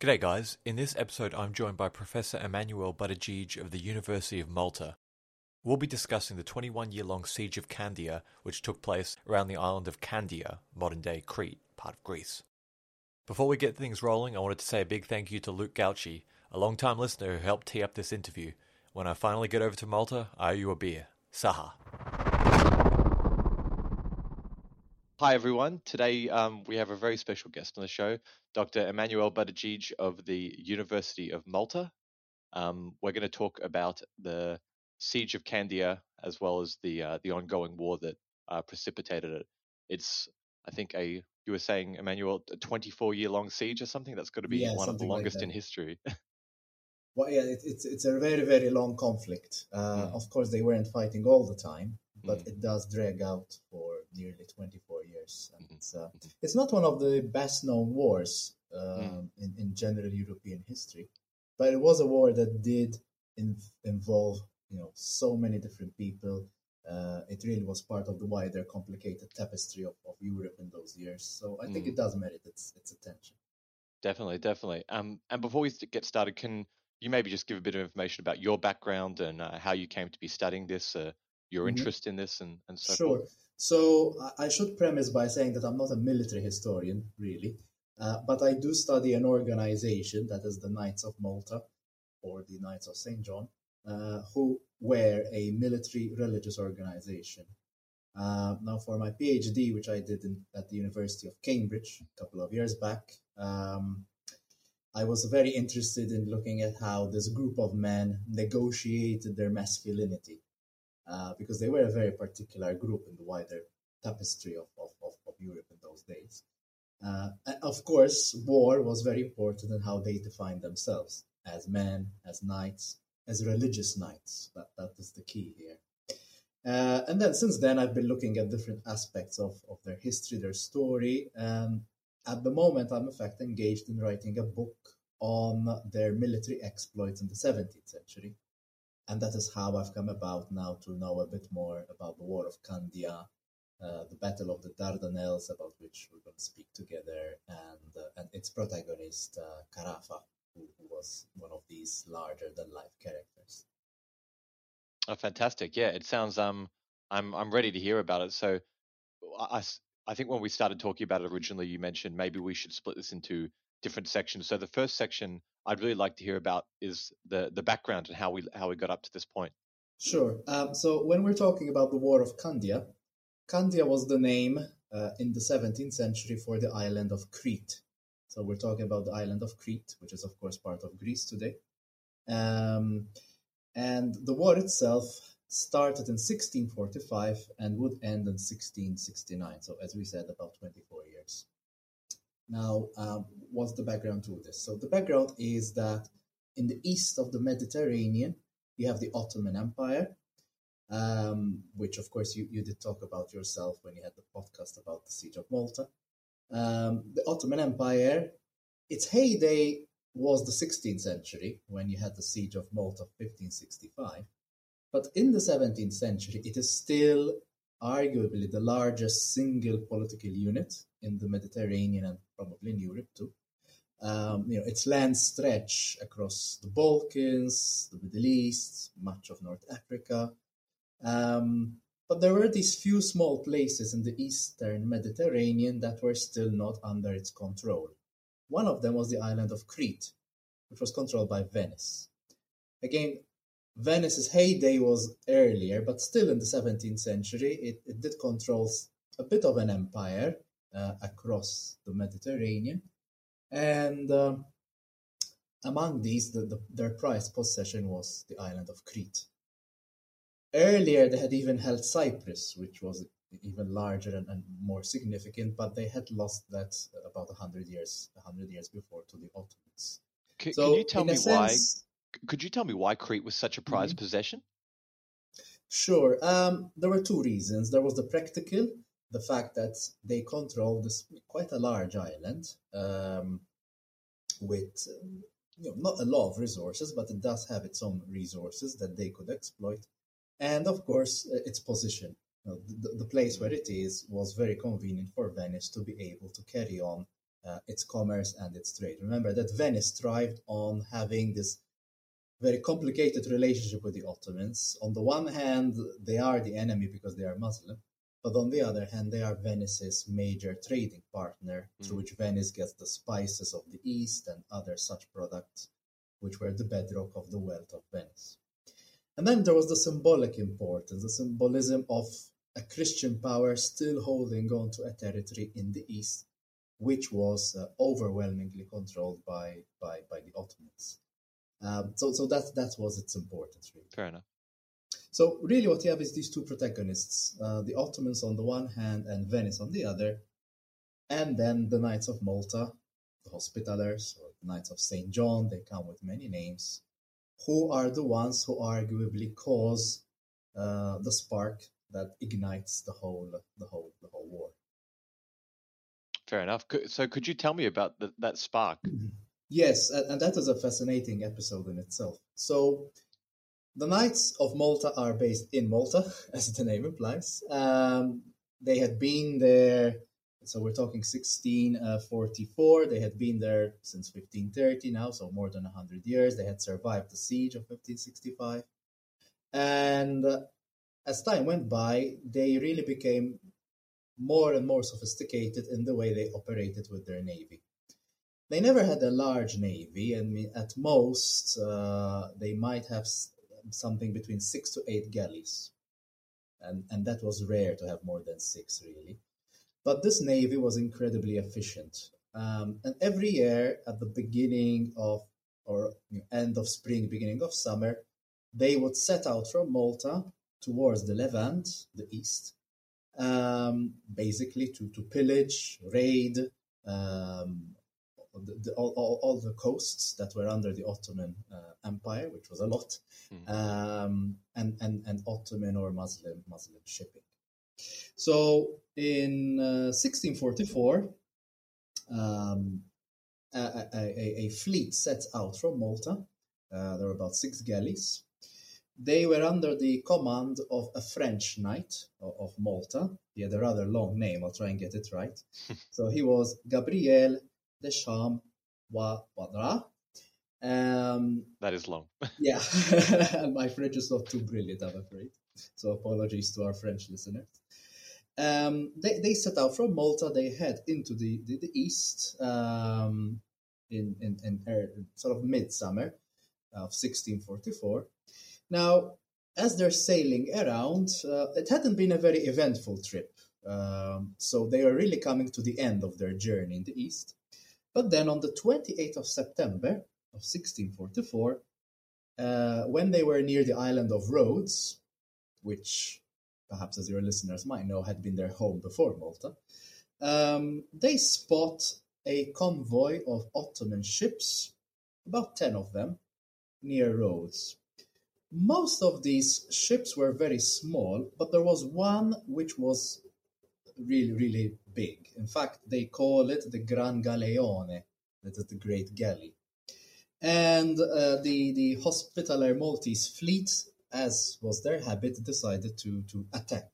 G'day guys, in this episode I'm joined by Professor Emanuel Buttigieg of the University of Malta. We'll be discussing the 21 year long siege of Candia, which took place around the island of Candia, modern day Crete, part of Greece. Before we get things rolling, I wanted to say a big thank you to Luke Gauchi, a long time listener who helped tee up this interview. When I finally get over to Malta, I owe you a beer. Saha. Hi everyone. Today um, we have a very special guest on the show, Dr. Emanuel Buttigieg of the University of Malta. Um, we're going to talk about the siege of Candia as well as the uh, the ongoing war that uh, precipitated it. It's I think a you were saying Emanuel a 24 year long siege or something. That's got to be Yeah, one of the something like longest in history. Well, yeah, it, it's it's a very very long conflict. Uh, Mm. Of course, they weren't fighting all the time, but Mm. it does drag out for nearly 24 years. And Mhm. it's uh, Mhm. it's not one of the best known wars um, Mm. in in general European history, but it was a war that did in, involve you know so many different people. Uh, it really was part of the wider complicated tapestry of, of Europe in those years. So I think Mm. it does merit its its attention. Definitely, definitely. Um, and before we get started, can you maybe just give a bit of information about your background and uh, how you came to be studying this, uh, your Mhm. interest in this, and, and so Sure. forth? So I- I should premise by saying that I'm not a military historian, really, uh, but I do study an organization that is the Knights of Malta, or the Knights of St. John, uh, who were a military religious organization. Uh, now, for my PhD, which I did in, at the University of Cambridge a couple of years back, um, I was very interested in looking at how this group of men negotiated their masculinity uh, because they were a very particular group in the wider tapestry of, of, of, of Europe in those days. Uh, of course, war was very important in how they defined themselves as men, as knights, as religious knights. That, that is the key here. Uh, and then since then, I've been looking at different aspects of, of their history, their story. And at the moment, I'm in fact engaged in writing a book on their military exploits in the 17th century and that is how I've come about now to know a bit more about the War of Candia, uh, the Battle of the Dardanelles, about which we're going to speak together, and uh, and its protagonist uh, Carafa, who, who was one of these larger than life characters. Oh, fantastic! Yeah, it sounds. Um, I'm I'm ready to hear about it. So, I I think when we started talking about it originally, you mentioned maybe we should split this into different sections. So the first section I'd really like to hear about is the the background and how we how we got up to this point. Sure. Um, so when we're talking about the War of Candia, Candia was the name uh, in the 17th century for the island of Crete. So we're talking about the island of Crete, which is of course part of Greece today. Um, and the war itself started in 1645 and would end in 1669. So as we said, about 24 years. Now, um, what's the background to this? So the background is that in the east of the Mediterranean, you have the Ottoman Empire, um, which of course you, you did talk about yourself when you had the podcast about the siege of Malta. Um, the Ottoman Empire, its heyday was the 16th century when you had the siege of Malta 1565. But in the 17th century, it is still arguably the largest single political unit in the Mediterranean and probably in Europe too. Um, you know, its land stretch across the Balkans, the Middle East, much of North Africa. Um, but there were these few small places in the eastern Mediterranean that were still not under its control. One of them was the island of Crete, which was controlled by Venice. Again, Venice's heyday was earlier, but still in the 17th century, it, it did control a bit of an empire uh, across the Mediterranean. And um, among these, the, the, their prized possession was the island of Crete. Earlier, they had even held Cyprus, which was even larger and, and more significant, but they had lost that about 100 years, 100 years before to the Ottomans. C- So, can you tell me a why? Could you tell me why Crete was such a prized possession? Sure. Um, there were two reasons. There was the practical, the fact that they controlled this quite a large island um, with you know, not a lot of resources, but it does have its own resources that they could exploit. And of course, uh, its position. You know, the, the place where it is was very convenient for Venice to be able to carry on uh, its commerce and its trade. Remember that Venice thrived on having this very complicated relationship with the Ottomans. On the one hand, they are the enemy because they are Muslim, but on the other hand, they are Venice's major trading partner, mm. through which Venice gets the spices of the East and other such products, which were the bedrock of the wealth of Venice. And then there was the symbolic importance, the symbolism of a Christian power still holding on to a territory in the East, which was uh, overwhelmingly controlled by, by, by the Ottomans. Um, so so that that was its importance, really. Fair enough. So really, what you have is these two protagonists: uh, the Ottomans on the one hand and Venice on the other, and then the Knights of Malta, the Hospitallers, or the Knights of Saint John. They come with many names. Who are the ones who arguably cause uh, the spark that ignites the whole the whole the whole war? Fair enough. So, could you tell me about the, that spark? Yes, and that is a fascinating episode in itself. So, the Knights of Malta are based in Malta, as the name implies. Um, they had been there, so we're talking 1644. They had been there since 1530 now, so more than 100 years. They had survived the siege of 1565. And uh, as time went by, they really became more and more sophisticated in the way they operated with their navy. They never had a large navy, and at most uh, they might have something between six to eight galleys, and and that was rare to have more than six really. But this navy was incredibly efficient, um, and every year at the beginning of or you know, end of spring, beginning of summer, they would set out from Malta towards the Levant, the east, um, basically to, to pillage, raid, um, the, the, all, all, all, the coasts that were under the Ottoman uh, Empire, which was a lot, mm. um, and, and, and Ottoman or Muslim Muslim shipping. So in uh, 1644, um, a, a, a, fleet sets out from Malta. Uh, there were about six galleys. They were under the command of a French knight of, of Malta. He had a rather long name. I'll try and get it right. so he was Gabriel Deschamps Wadra. Um, that is long. yeah, my French is not too brilliant, I'm afraid. So apologies to our French listeners. Um, they, they set out from Malta. They head into the, the, the east um, in, in, in, in sort of midsummer of 1644. Now, as they're sailing around, uh, it hadn't been a very eventful trip. Um, so they are really coming to the end of their journey in the east. But then on the 28th of September of 1644, uh, when they were near the island of Rhodes, which perhaps as your listeners might know had been their home before Malta, um, they spot a convoy of Ottoman ships, about 10 of them, near Rhodes. Most of these ships were very small, but there was one which was really, really big. In fact, they call it the Gran Galeone, that is the Great Galley. And uh, the, the Hospitaller Maltese fleet, as was their habit, decided to, to attack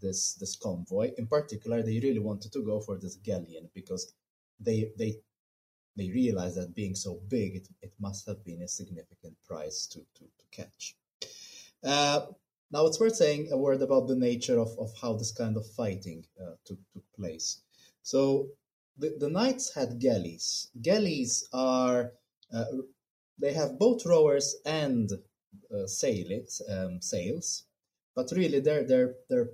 this, this convoy. In particular, they really wanted to go for this galleon because they, they, they realized that being so big, it, it must have been a significant prize to, to, to catch. Uh, now, it's worth saying a word about the nature of, of how this kind of fighting uh, took, took place. So, the, the knights had galleys. Galleys are, uh, they have both rowers and uh, sailings, um, sails, but really their, their, their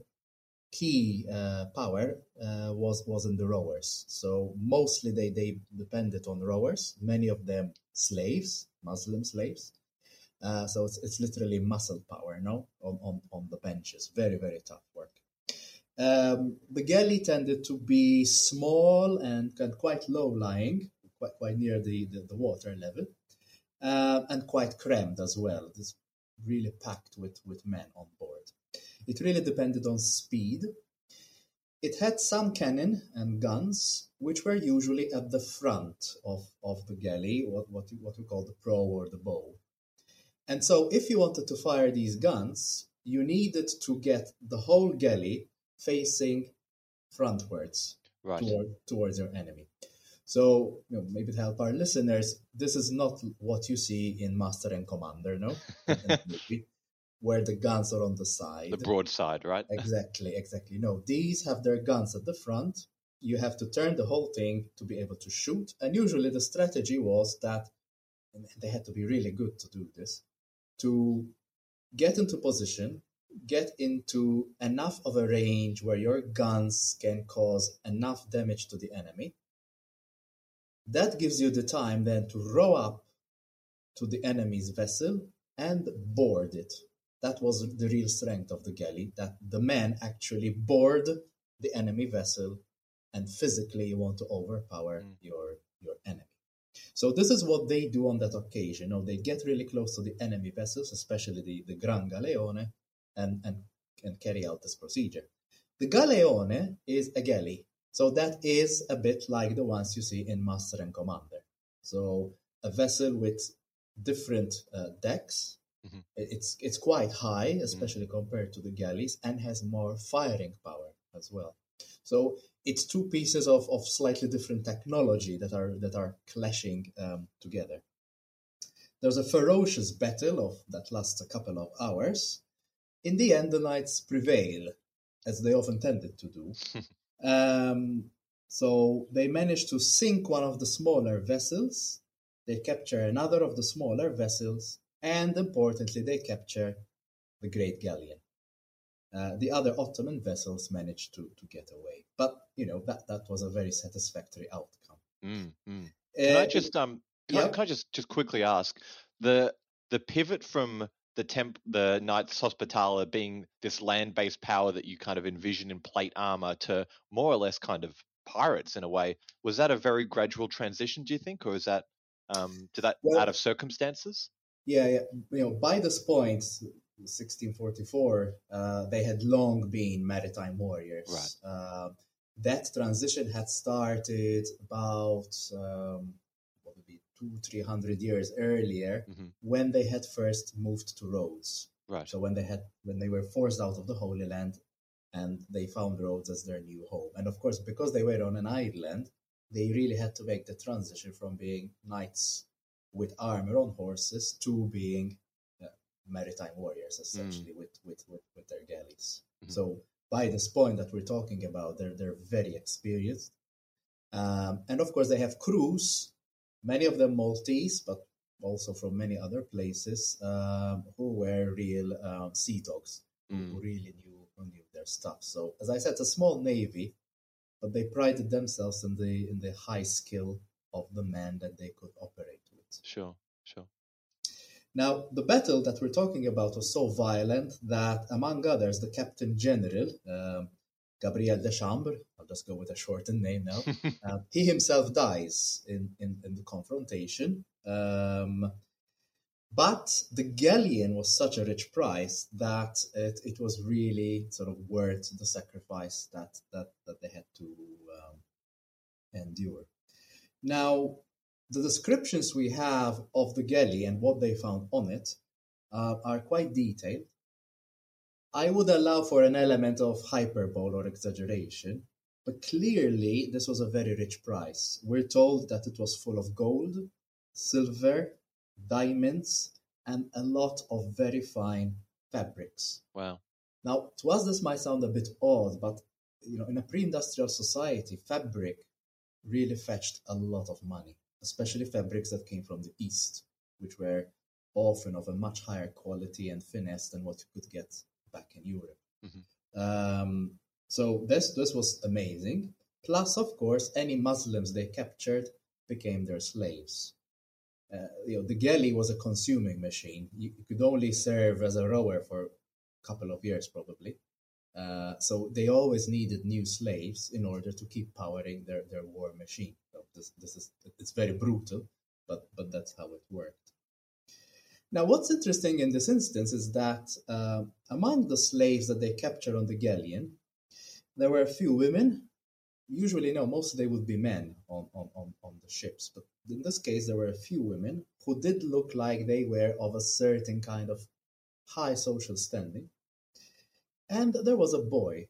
key uh, power uh, was, was in the rowers. So, mostly they, they depended on rowers, many of them slaves, Muslim slaves. Uh, so it's, it's literally muscle power, no, on, on, on the benches. Very, very tough work. Um, the galley tended to be small and, quite low lying, quite, quite near the, the, the water level, uh, and quite crammed as well. It's really packed with, with men on board. It really depended on speed. It had some cannon and guns, which were usually at the front of, of the galley, what, what, what we call the prow or the bow. And so, if you wanted to fire these guns, you needed to get the whole galley facing frontwards right. toward, towards your enemy. So you know, maybe to help our listeners, this is not what you see in Master and Commander, no, where the guns are on the side, the broadside, right? exactly, exactly. No, these have their guns at the front. You have to turn the whole thing to be able to shoot, and usually the strategy was that they had to be really good to do this to get into position get into enough of a range where your guns can cause enough damage to the enemy. That gives you the time then to row up to the enemy's vessel and board it. That was the real strength of the galley, that the men actually board the enemy vessel and physically you want to overpower mm. your, your enemy. So this is what they do on that occasion. You know, they get really close to the enemy vessels, especially the, the Gran Galeone, and, and, and carry out this procedure. The galeone is a galley, so that is a bit like the ones you see in Master and Commander. So a vessel with different uh, decks. Mm-hmm. It's it's quite high, especially mm-hmm. compared to the galleys, and has more firing power as well. So it's two pieces of, of slightly different technology that are that are clashing um, together. There's a ferocious battle of that lasts a couple of hours, in the end, the knights prevail, as they often tended to do. um, so they manage to sink one of the smaller vessels, they capture another of the smaller vessels, and importantly, they capture the Great Galleon. Uh, the other Ottoman vessels managed to, to get away. But, you know, that, that was a very satisfactory outcome. Mm, mm. Can uh, I just um can, yeah. I, can I just just quickly ask the the pivot from the temp the Knights Hospitaller being this land based power that you kind of envision in plate armor to more or less kind of pirates in a way. Was that a very gradual transition, do you think, or is that um, did that well, out of circumstances? Yeah, yeah, you know, by this point, 1644, uh, they had long been maritime warriors. Right. Uh, that transition had started about um, two, three hundred years earlier mm-hmm. when they had first moved to Rhodes. Right. So when they had when they were forced out of the Holy Land and they found Rhodes as their new home. And of course, because they were on an island, they really had to make the transition from being knights with armor on horses to being maritime warriors, essentially, mm. with, with, with, with, their galleys. Mm-hmm. So by this point that we're talking about, they're, they're very experienced. Um, and of course, they have crews many of them Maltese, but also from many other places, um, who were real um, sea dogs, mm. who really knew, who knew their stuff. So, as I said, it's a small navy, but they prided themselves in the in the high skill of the men that they could operate with. Sure, sure. Now, the battle that we're talking about was so violent that, among others, the captain general, um, Gabriel Deschambre, I'll just go with a shortened name now, uh, he himself dies in, in, in the confrontation. Um, but the galleon was such a rich prize that it, it was really sort of worth the sacrifice that, that, that they had to um, endure. Now, the descriptions we have of the galley and what they found on it uh, are quite detailed. I would allow for an element of hyperbole or exaggeration, but clearly this was a very rich prize. We're told that it was full of gold, silver, diamonds, and a lot of very fine fabrics. Wow. Now, to us, this might sound a bit odd, but you know, in a pre-industrial society, fabric really fetched a lot of money, especially fabrics that came from the East, which were often of a much higher quality and finesse than what you could get back in Europe. Mm-hmm. Um, so this this was amazing. Plus, of course, any Muslims they captured became their slaves. Uh, you know, the galley was a consuming machine. You, you, could only serve as a rower for a couple of years, probably. Uh, so they always needed new slaves in order to keep powering their, their war machine. This, this is it's very brutal, but but that's how it worked. Now, what's interesting in this instance is that uh, among the slaves that they captured on the galleon, there were a few women. Usually, no, most of they would be men on, on, on, on the ships. But in this case, there were a few women who did look like they were of a certain kind of high social standing. And there was a boy,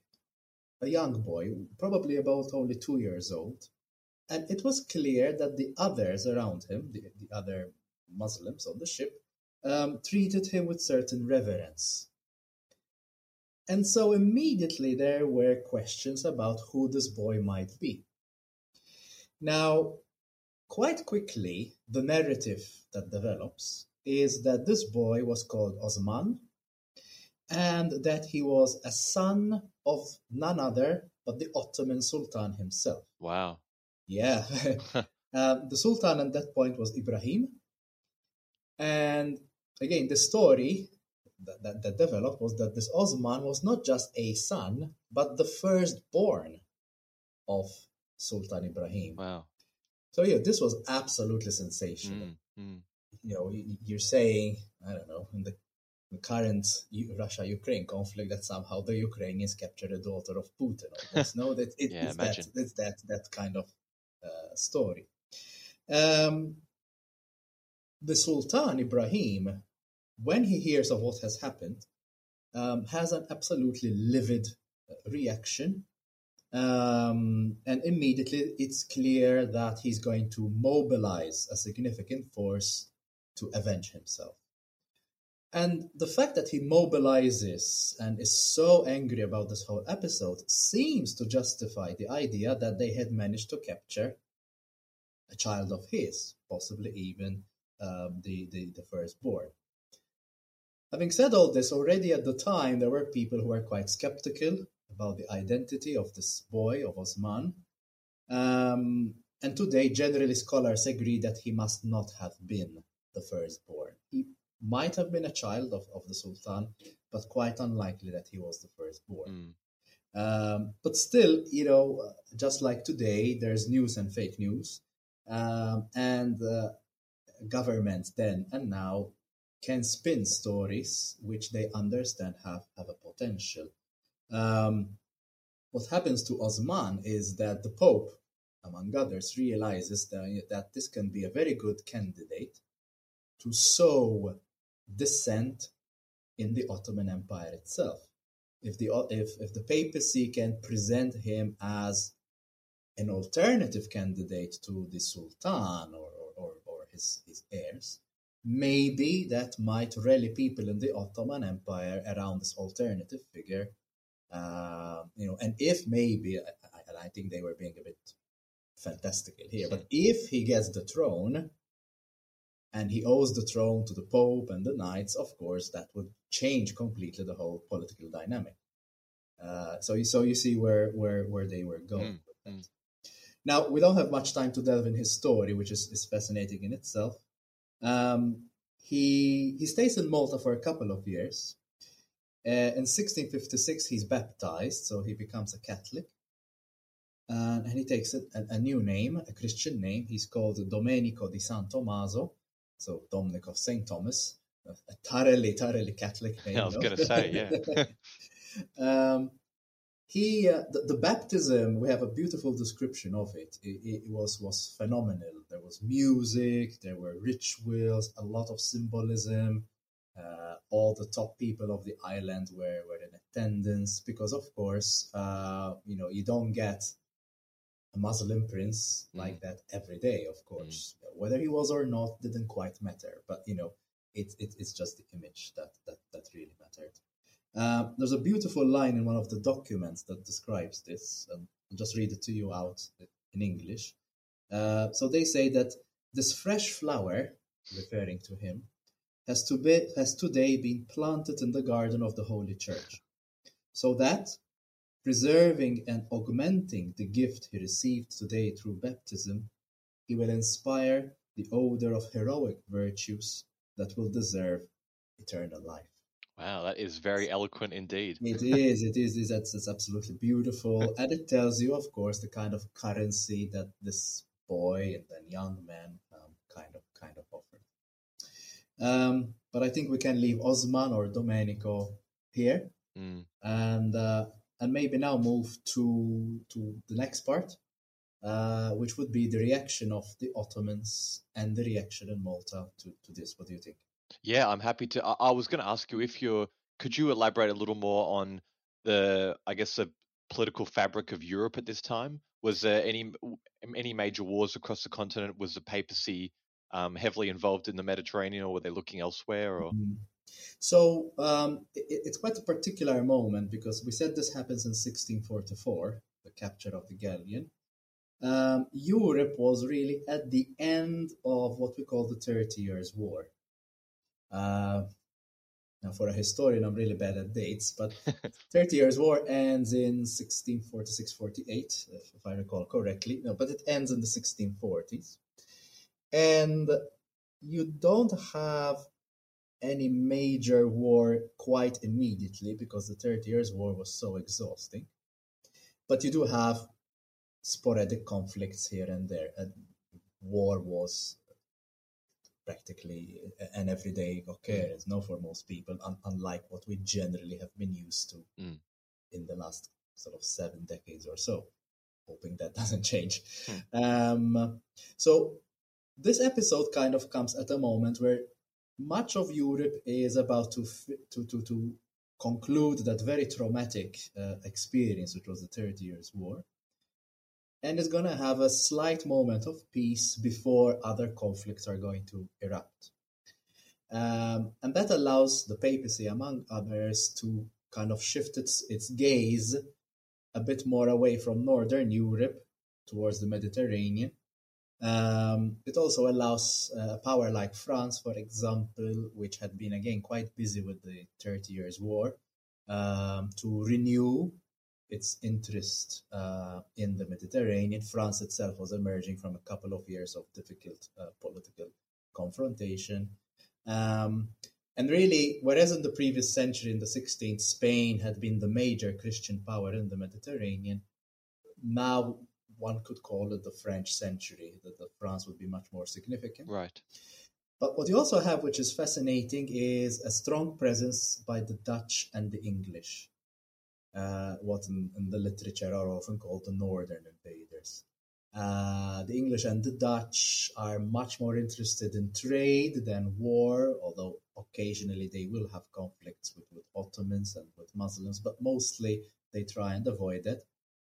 a young boy, probably about only two years old, and it was clear that the others around him, the, the other Muslims on the ship, um, treated him with certain reverence. And so immediately there were questions about who this boy might be. Now, quite quickly, the narrative that develops is that this boy was called Osman and that he was a son of none other but the Ottoman Sultan himself. Wow. Yeah. um, the Sultan at that point was Ibrahim. And again, the story that, that, that, developed was that this Osman was not just a son, but the firstborn of Sultan Ibrahim. Wow. So yeah, this was absolutely sensational. Mm, mm. You know, you're saying, I don't know, in the, the current Russia-Ukraine conflict that somehow the Ukrainians captured a daughter of Putin. Almost. no, that it, yeah, it's that it's that that kind of story. Um, the Sultan Ibrahim, when he hears of what has happened, um, has an absolutely livid uh, reaction. Um, and immediately it's clear that he's going to mobilize a significant force to avenge himself. And the fact that he mobilizes and is so angry about this whole episode seems to justify the idea that they had managed to capture a child of his, possibly even um, the, the, the firstborn. Having said all this, already at the time there were people who were quite skeptical about the identity of this boy, of Osman. Um, and today, generally, scholars agree that he must not have been the firstborn. He might have been a child of, of the Sultan, but quite unlikely that he was the firstborn. Mm. Um, but still, you know, just like today, there's news and fake news. Um, and uh, governments then and now can spin stories which they understand have, have a potential. Um, what happens to Osman is that the Pope, among others, realizes that, that this can be a very good candidate to sow dissent in the Ottoman Empire itself. If the, if, if the papacy can present him as an alternative candidate to the Sultan or, or, or his, his heirs, maybe that might rally people in the Ottoman Empire around this alternative figure. Uh, you know, and if maybe, and I think they were being a bit fantastical here, but if he gets the throne and he owes the throne to the Pope and the knights, of course, that would change completely the whole political dynamic. Uh, so, you, so you see where where where they were going. Mm, mm. Now, we don't have much time to delve in his story, which is, is fascinating in itself. Um, he, he stays in Malta for a couple of years. Uh, in 1656, he's baptized, so he becomes a Catholic. Uh, and he takes a, a, new name, a Christian name. He's called Domenico di San Tommaso, so Dominic of St. Thomas, a, thoroughly, thoroughly Catholic name. I was going to say, yeah. um, he uh, the, the, baptism we have a beautiful description of it. It, it. was was phenomenal there was music there were rituals a lot of symbolism uh, all the top people of the island were, were in attendance because of course uh, you know you don't get a muslim prince mm. like that every day of course mm. Whether he was or not didn't quite matter but you know it, it, it's just the image that, that that really mattered uh, there's a beautiful line in one of the documents that describes this. and I'll just read it to you out in English. Uh, so they say that this fresh flower, referring to him, has, to be, has today been planted in the garden of the Holy Church, so that, preserving and augmenting the gift he received today through baptism, he will inspire the odor of heroic virtues that will deserve eternal life. Wow, that is very eloquent indeed. It is. It is. That's that's absolutely beautiful, and it tells you, of course, the kind of currency that this boy and then young man um, kind of kind of offered. Um, but I think we can leave Osman or Domenico here, mm. and uh, and maybe now move to to the next part, uh, which would be the reaction of the Ottomans and the reaction in Malta to, to this. What do you think? Yeah, I'm happy to. I, I was going to ask you if you're. Could you elaborate a little more on the, I guess, the political fabric of Europe at this time? Was there any any major wars across the continent? Was the papacy um, heavily involved in the Mediterranean, or were they looking elsewhere? Or mm-hmm. so um, it, it's quite a particular moment because we said this happens in 1644, the capture of the galleon. Um, Europe was really at the end of what we call the Thirty Years' War. Uh, now, for a historian, I'm really bad at dates, but Thirty Years' War ends in 1646-48, if I recall correctly. No, but it ends in the 1640s, and you don't have any major war quite immediately because the Thirty Years' War was so exhausting. But you do have sporadic conflicts here and there. And war was practically an everyday occurrence, no, for most people, un- unlike what we generally have been used to mm. in the last sort of seven decades or so. Hoping that doesn't change. Mm. Um, so this episode kind of comes at a moment where much of Europe is about to to to, to conclude that very traumatic uh, experience, which was the Thirty Years' War, and is going to have a slight moment of peace before other conflicts are going to erupt. Um, and that allows the papacy, among others, to kind of shift its, its gaze a bit more away from Northern Europe towards the Mediterranean. Um, it also allows a power like France, for example, which had been again quite busy with the Thirty Years' War, um, to renew its interest uh, in the Mediterranean. France itself was emerging from a couple of years of difficult uh, political confrontation. Um, and really, whereas in the previous century, in the 16th, Spain had been the major Christian power in the Mediterranean, now one could call it the French century, that, that France would be much more significant. Right. But what you also have, which is fascinating, is a strong presence by the Dutch and the English uh, what in, in, the literature are often called the northern invaders. Uh, the English and the Dutch are much more interested in trade than war, although occasionally they will have conflicts with, with Ottomans and with Muslims, but mostly they try and avoid it.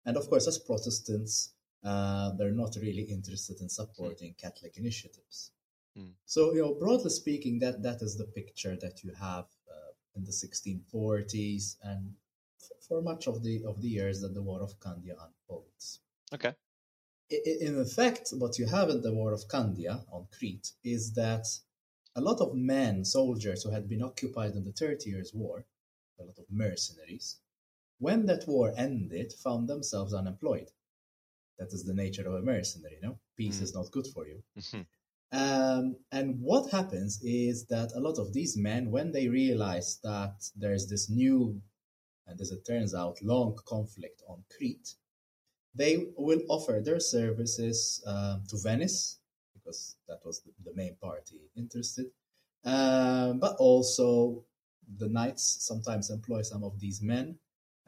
And of course, as Protestants, uh, they're not really interested in supporting Catholic initiatives. Mm. So, you know, broadly speaking, that that is the picture that you have uh, in the 1640s and for much of the of the years that the War of Candia unfolds. Okay. In effect, what you have in the War of Candia on Crete is that a lot of men, soldiers who had been occupied in the Thirty Years' War, a lot of mercenaries, when that war ended, found themselves unemployed. That is the nature of a mercenary, you know? Peace mm. is not good for you. Mm-hmm. Um, and what happens is that a lot of these men, when they realize that there's this new and as it turns out, long conflict on Crete, they will offer their services uh, to Venice, because that was the, the main party interested, um, but also the knights sometimes employ some of these men.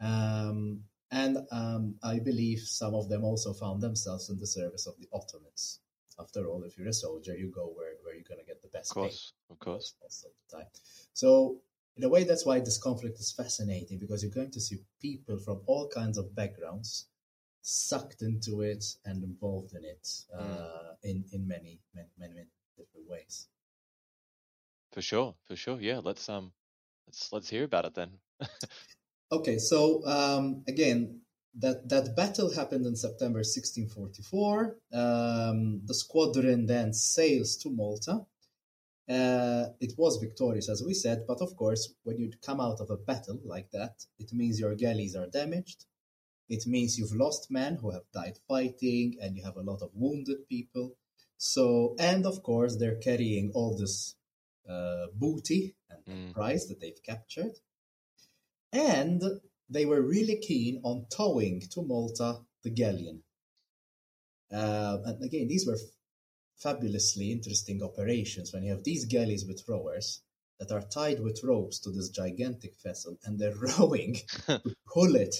Um, and um, I believe some of them also found themselves in the service of the Ottomans. After all, if you're a soldier, you go where, where you're going to get the best of course, pay. Of course, most of the time. So in a way, that's why this conflict is fascinating because you're going to see people from all kinds of backgrounds sucked into it and involved in it uh, mm. in in many, many many many different ways. For sure, for sure. Yeah, let's um, let's let's hear about it then. okay, so um, again, that that battle happened in September 1644. Um, the squadron then sails to Malta uh, it was victorious, as we said, but of course, when you come out of a battle like that, it means your galleys are damaged. It means you've lost men who have died fighting, and you have a lot of wounded people. So, and of course, they're carrying all this uh, booty and mm. prize that they've captured. And they were really keen on towing to Malta the galleon. Uh, and again, these were fabulously interesting operations when you have these galleys with rowers that are tied with ropes to this gigantic vessel and they're rowing to pull it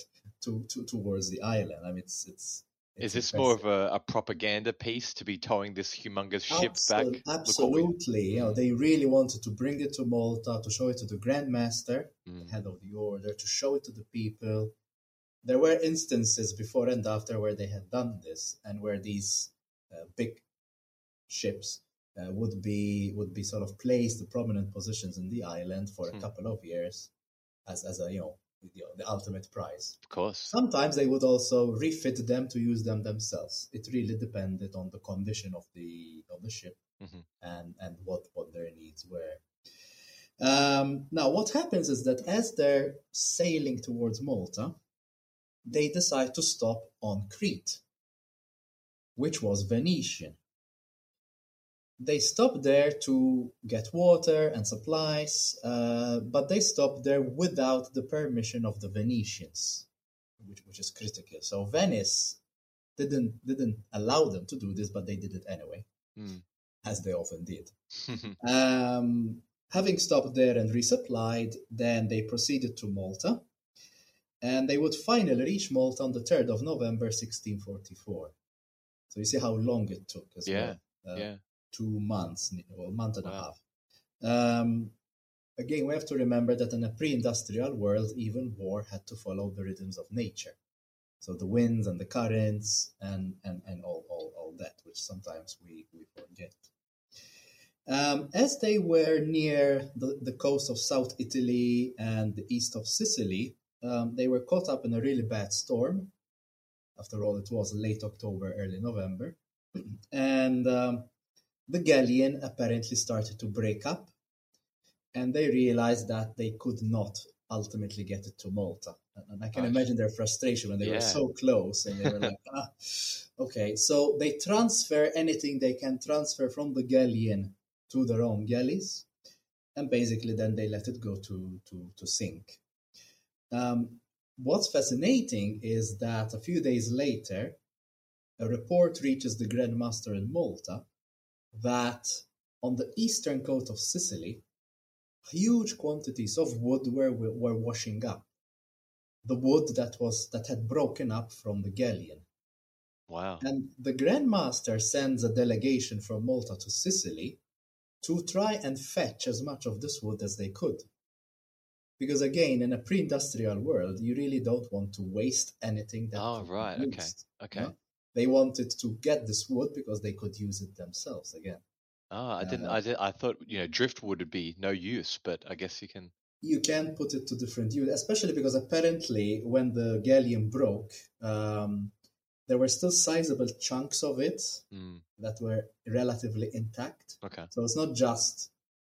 to, to, towards the island. I mean, it's it's. it's Is this impressive. more of a, a, propaganda piece to be towing this humongous ship Absol- back? Absolutely, you know, they really wanted to bring it to Malta to show it to the Grand Master, mm. the head of the order, to show it to the people. there were instances before and after where they had done this, and where these uh, big ships uh, would be would be sort of placed in prominent positions in the island for a Hmm. couple of years as as a you know the, the ultimate prize. Of course. Sometimes they would also refit them to use them themselves. It really depended on the condition of the of the ship Mhm. and and what what their needs were. Um, now, what happens is that as they're sailing towards Malta, they decide to stop on Crete, which was Venetian. They stop there to get water and supplies, uh, but they stop there without the permission of the Venetians, which, which is critical. So Venice didn't didn't allow them to do this, but they did it anyway, Mm. as they often did. Um, having stopped there and resupplied, then they proceeded to Malta, and they would finally reach Malta on the 3rd of November 1644. So you see how long it took as Yeah, well. Uh, yeah. Two months, or a month and a half. Um, again, we have to remember that in a pre-industrial world, even war had to follow the rhythms of nature. So the winds and the currents and, and, and all, all, all that, which sometimes we, we forget. Um, as they were near the, the coast of South Italy and the east of Sicily, um, they were caught up in a really bad storm. After all, it was late October, early November. and um, the galleon apparently started to break up, and they realized that they could not ultimately get it to Malta. And- I can Right. imagine their frustration when they were so close and they were like, ah, okay. So they transfer anything they can transfer from the galleon to their own galleys, and basically then they let it go to, to, to sink. Um, what's fascinating is that a few days later, a report reaches the Grand Master in Malta that on the eastern coast of Sicily, huge quantities of wood were, were washing up. The wood that was that had broken up from the galleon. Wow. And the Grand Master sends a delegation from Malta to Sicily to try and fetch as much of this wood as they could. Because again, in a pre-industrial world, you really don't want to waste anything that Oh, right. Okay. Okay. you know? They wanted to get this wood because they could use it themselves again. Ah, I didn't. Uh, I did. I thought you know driftwood would be no use, but I guess you can. You can put it to different use, especially because apparently when the galleon broke, um, there were still sizable chunks of it Mm, that were relatively intact. okay. So it's not just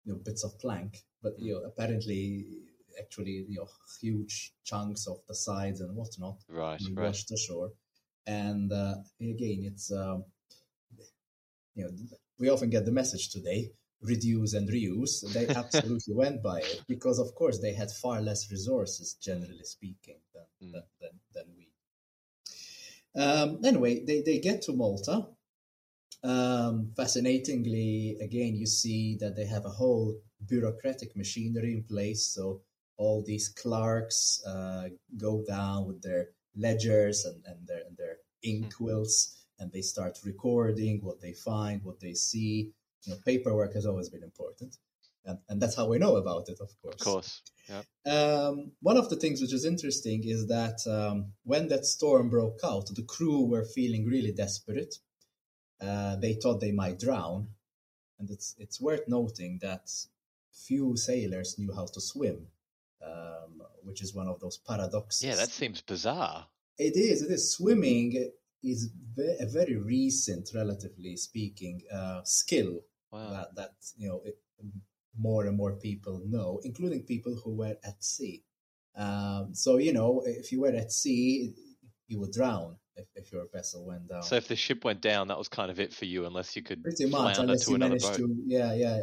you know bits of plank, but Mm. you know apparently actually you know huge chunks of the sides and whatnot Right. washed ashore. And uh, again, it's um, you know we often get the message today: reduce and reuse. They absolutely went by it because, of course, they had far less resources, generally speaking, than Mm. than, than, than we. Um, anyway, they, they get to Malta. Um, fascinatingly, again, you see that they have a whole bureaucratic machinery in place. So all these clerks uh, go down with their ledgers and, and their and their inkwells, and they start recording what they find, what they see. You know, paperwork has always been important, and, and that's how we know about it, of course. Of course. Yeah. Um, one of the things which is interesting is that um, when that storm broke out, the crew were feeling really desperate. Uh, they thought they might drown, and it's it's worth noting that few sailors knew how to swim, um, which is one of those paradoxes. Yeah. That seems bizarre. It is. It is. Swimming is a very recent, relatively speaking, uh, skill Wow. that, that you know it, more and more people know, including people who were at sea. Um, so you know, if you were at sea, you would drown if, if your vessel went down. So if the ship went down, that was kind of it for you, unless you could Pretty much, unless to you another manage boat. to, yeah, yeah,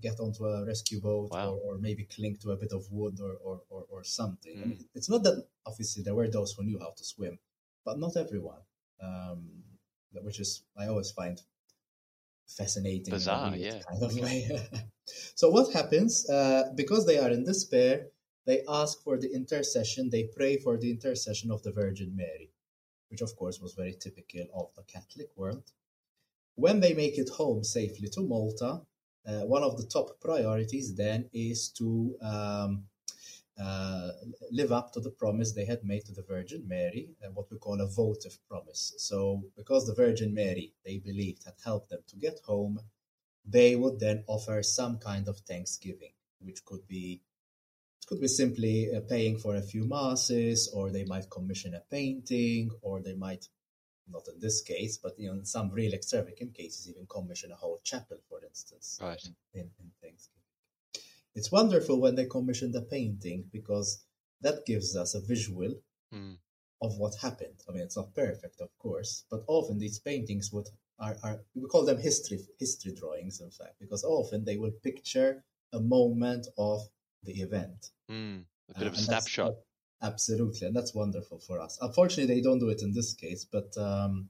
get onto a rescue boat Wow. or, or maybe cling to a bit of wood or, or, or, or something. I Mm. mean, it's not that obviously there were those who knew how to swim, but not everyone. Um, which is I always find fascinating, Bizarre, yeah. kind of way. so what happens? Uh, because they are in despair, they ask for the intercession. They pray for the intercession of the Virgin Mary, which of course was very typical of the Catholic world. When they make it home safely to Malta, uh, one of the top priorities then is to um, uh, live up to the promise they had made to the Virgin Mary, and what we call a votive promise. So, because the Virgin Mary, they believed, had helped them to get home, they would then offer some kind of thanksgiving, which could be it could be simply uh, paying for a few masses, or they might commission a painting, or they might, not in this case, but you know, in some real extravagant cases, even commission a whole chapel, for instance, right. in, in Thanksgiving. It's wonderful when they commission the painting because that gives us a visual Mm. of what happened. I mean, it's not perfect, of course, but often these paintings would are, are we call them history history drawings, in fact, because often they will picture a moment of the event. Mm. A bit Uh, of a snapshot. Absolutely, and that's wonderful for us. Unfortunately, they don't do it in this case, but um,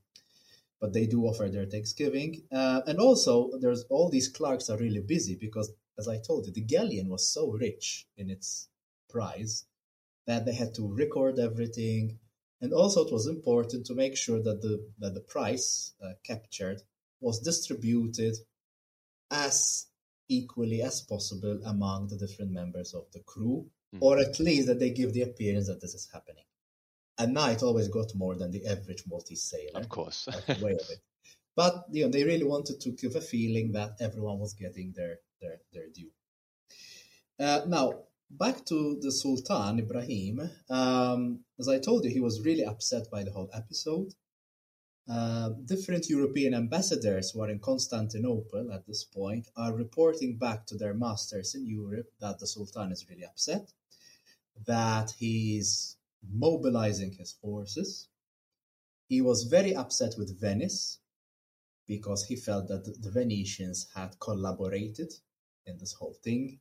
but they do offer their Thanksgiving, uh, and also there's all these clerks are really busy because, as I told you, the galleon was so rich in its prize that they had to record everything, and also it was important to make sure that the that the price uh, captured was distributed as equally as possible among the different members of the crew Mhm. or at least that they give the appearance that this is happening. A knight always got more than the average Maltese sailor. Of course. Way of it. But you know, they really wanted to give a feeling that everyone was getting their their, their due. Uh, now, back to the Sultan Ibrahim. Um, as I told you, he was really upset by the whole episode. Uh, different European ambassadors who are in Constantinople at this point are reporting back to their masters in Europe that the Sultan is really upset, that he's mobilizing his forces. He was very upset with Venice because he felt that the Venetians had collaborated in this whole thing.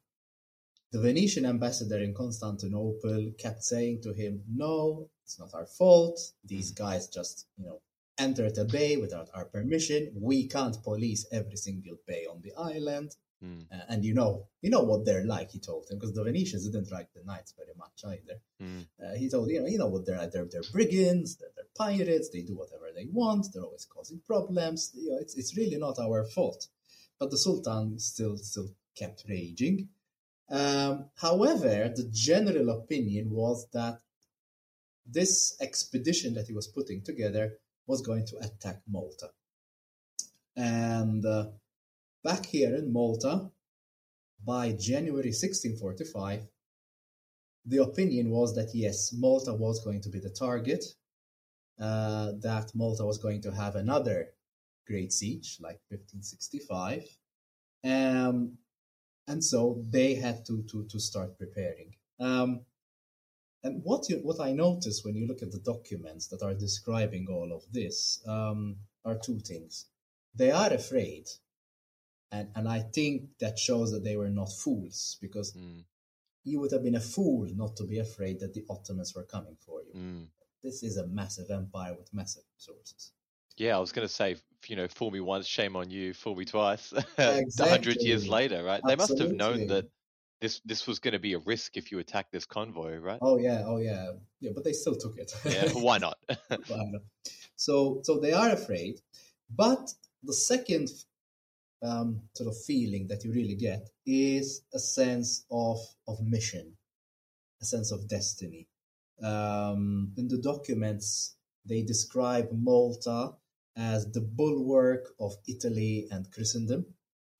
The Venetian ambassador in Constantinople kept saying to him, No, it's not our fault. These guys just, you know, entered a bay without our permission. We can't police every single bay on the island. Mm. Uh, and you know, you know what they're like, he told him, because the Venetians didn't like the knights very much either. Mm. Uh, he told you know, you know what they're like. They're, they're brigands, they're, they're pirates, they do whatever they want, they're always causing problems. You know, it's, it's really not our fault. But the Sultan still still kept raging. Um, however, the general opinion was that this expedition that he was putting together was going to attack Malta. And uh, back here in Malta, by January 1645, the opinion was that yes, Malta was going to be the target, uh, that Malta was going to have another great siege like 1565. Um, and so they had to, to, to start preparing. Um, and what you, what I notice when you look at the documents that are describing all of this um, are two things. They are afraid, and and I think that shows that they were not fools because Mm. you would have been a fool not to be afraid that the Ottomans were coming for you. Mm. This is a massive empire with massive resources. Yeah, I was going to say, you know, fool me once, shame on you. Fool me twice. A hundred years later, right? They must have known that this this was going to be a risk if you attack this convoy, right? Oh yeah, oh yeah, yeah. But they still took it. Yeah, why not? Why not? so so they are afraid, but the second um, sort of feeling that you really get is a sense of of mission, a sense of destiny. Um, in the documents, they describe Malta as the bulwark of Italy and Christendom.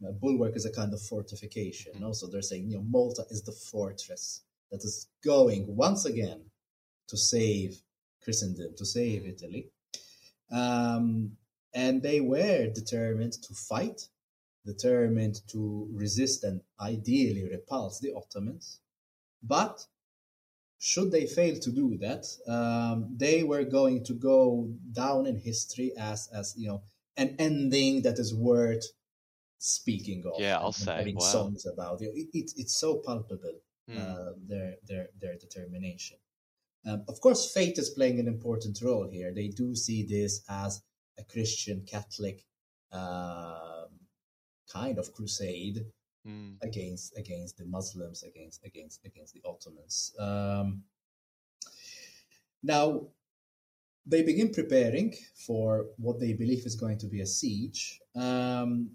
A bulwark is a kind of fortification. Mhm. Also, they're saying you know Malta is the fortress that is going once again to save Christendom, to save Mhm. Italy. Um, and they were determined to fight, determined to resist and ideally repulse the Ottomans. But should they fail to do that, um, they were going to go down in history as, as you know, an ending that is worth speaking of. Yeah, I'll say, having wow. songs about it. It, it. It's so palpable Mm. uh, their their their determination. Um, of course, fate is playing an important role here. They do see this as a Christian Catholic um, kind of crusade Mm. against against the Muslims, against against against the Ottomans. Um, now, they begin preparing for what they believe is going to be a siege, um,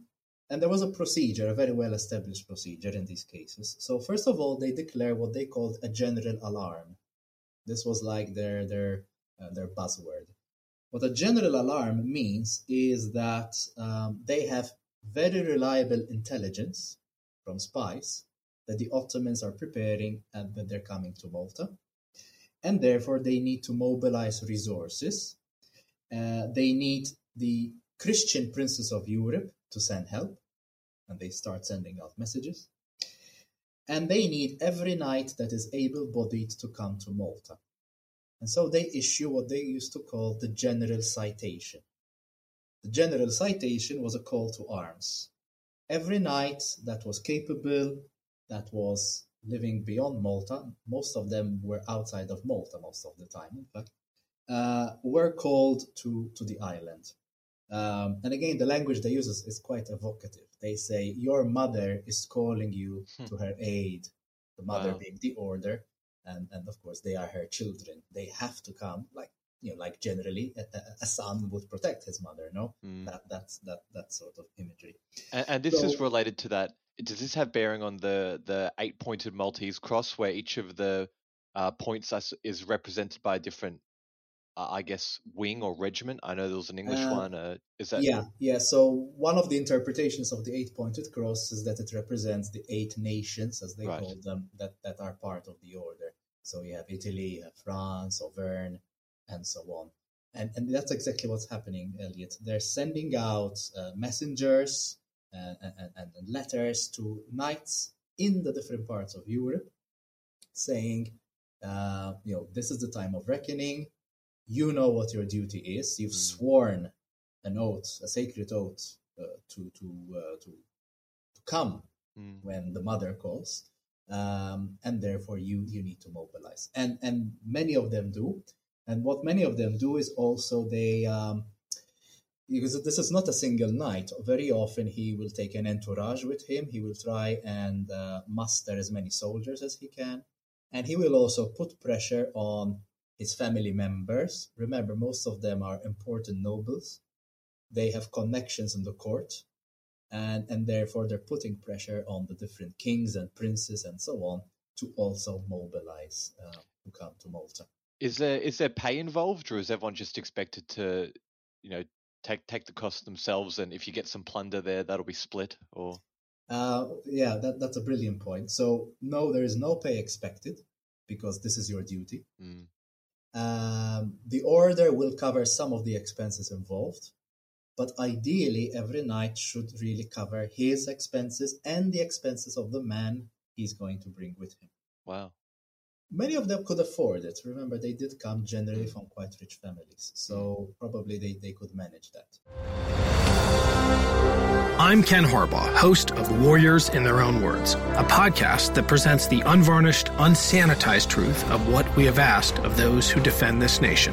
And there was a procedure, a very well established procedure in these cases. So, first of all, they declare what they called a general alarm. This was like their, their, uh, their buzzword. What a general alarm means is that um, they have very reliable intelligence from spies that the Ottomans are preparing and that they're coming to Malta. And therefore, they need to mobilize resources. Uh, they need the Christian princes of Europe to send help, and they start sending out messages. And they need every knight that is able bodied to come to Malta. And so they issue what they used to call the General Citation. The General Citation was a call to arms. Every knight that was capable, that was living beyond Malta, most of them were outside of Malta most of the time, in fact, uh, were called to, to the island. Um, and again, the language they use is, is, quite evocative. They say, Your mother is calling you hmm. to her aid, the mother wow. being the order, and, and of course, they are her children. They have to come, like you know, like generally a, a son would protect his mother. No, mm. that that's that that sort of imagery. And, and this so, is related to that. Does this have bearing on the the eight pointed Maltese cross, where each of the uh, points is represented by a different uh, I guess, wing or regiment? I know there was an English uh, one. Uh, is that? Yeah, yeah. So one of the interpretations of the eight-pointed cross is that it represents the eight nations, as they right. call them, that that are part of the order. So you have Italy, you have France, Auvergne, and so on. And and that's exactly what's happening, Elliot. They're sending out uh, messengers and, and, and letters to knights in the different parts of Europe, saying, uh, you know, this is the time of reckoning you know what your duty is. You've mm. sworn an oath, a sacred oath, uh, to to uh, to to come mm. when the mother calls, um, and therefore you you need to mobilize. And and many of them do. And what many of them do is also they. Um, because this is not a single knight. Very often he will take an entourage with him. He will try and uh, muster as many soldiers as he can. And he will also put pressure on his family members. Remember, most of them are important nobles. They have connections in the court, and, and therefore they're putting pressure on the different kings and princes and so on to also mobilize uh, to come to Malta. Is there is there pay involved, or is everyone just expected to, you know, take take the cost themselves? And if you get some plunder there, that'll be split, or uh, yeah, that, that's a brilliant point. So no, there is no pay expected because this is your duty. Mm. Um, the order will cover some of the expenses involved, but ideally, every knight should really cover his expenses and the expenses of the man he's going to bring with him. Wow. Many of them could afford it. Remember, they did come generally from quite rich families, so probably they, they could manage that. I'm Ken Harbaugh, host of Warriors in Their Own Words, a podcast that presents the unvarnished, unsanitized truth of what we have asked of those who defend this nation.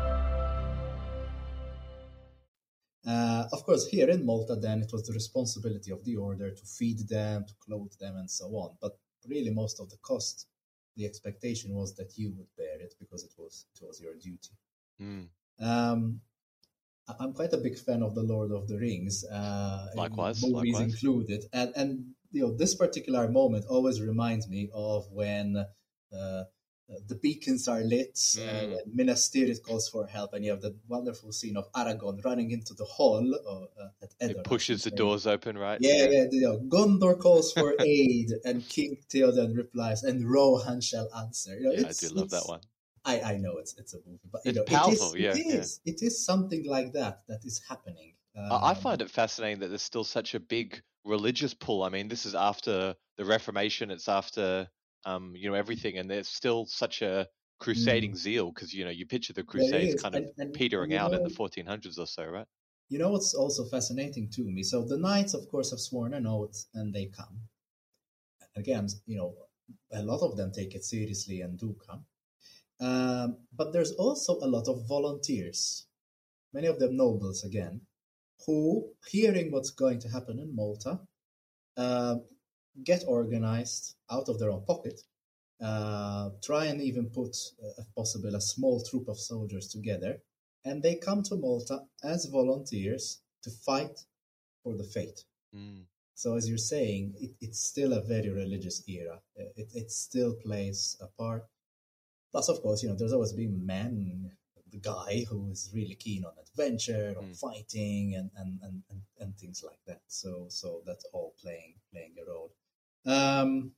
Uh, of course, here in Malta, then it was the responsibility of the order to feed them, to clothe them, and so on. But really, most of the cost, the expectation was that you would bear it because it was it was your duty. Mm. Um, I'm quite a big fan of the Lord of the Rings. Uh, likewise, movies likewise. included, and and you know this particular moment always reminds me of when uh, the beacons are lit, uh, mm. uh, Minas Tirith calls for help, and you have the wonderful scene of Aragorn running into the hall uh, at Edoras. It pushes the doors open, right? Yeah, yeah. You know, Gondor calls for aid, and King Theoden replies, and Rohan shall answer. You know, yeah, I do love that one. I, I know it's it's a movie, but you know, powerful. It is, yeah, it is, yeah. it is something like that that is happening. Um, I find it fascinating that there's still such a big religious pull. I mean, this is after the Reformation. It's after um, you know everything, and there's still such a crusading mm. zeal because you know you picture the Crusades kind of and, and, petering out know, in the 1400s or so, right? You know what's also fascinating to me? So the knights, of course, have sworn an oath and they come. again, you know, a lot of them take it seriously and do come. Um, but there's also a lot of volunteers, many of them nobles again, who, hearing what's going to happen in Malta, uh, get organized out of their own pocket, uh, try and even put, uh, if possible, a small troop of soldiers together, and they come to Malta as volunteers to fight for the faith. Mm. So, as you're saying, it, it's still a very religious era. It, it still plays a part. Plus, of course, you know, there's always been men, the guy who is really keen on adventure, on Mm. fighting, and, and, and, and, and things like that. So, so that's all playing playing a role. Um,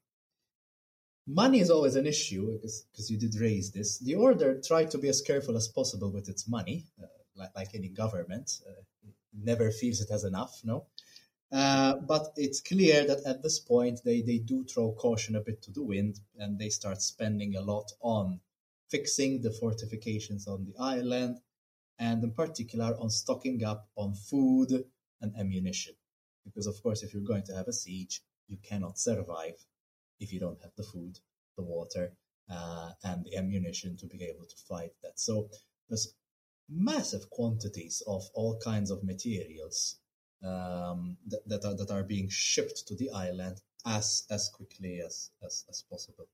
money is always an issue because, you did raise this. The order tried to be as careful as possible with its money, uh, like, like any government. Uh, never feels it has enough, no? Uh, but it's clear that at this point they, they do throw caution a bit to the wind and they start spending a lot on fixing the fortifications on the island and in particular on stocking up on food and ammunition. Because, of course, if you're going to have a siege, you cannot survive if you don't have the food, the water, uh, and the ammunition to be able to fight that. So there's massive quantities of all kinds of materials um, that, that, are, that are being shipped to the island as, as quickly as, as, as possible.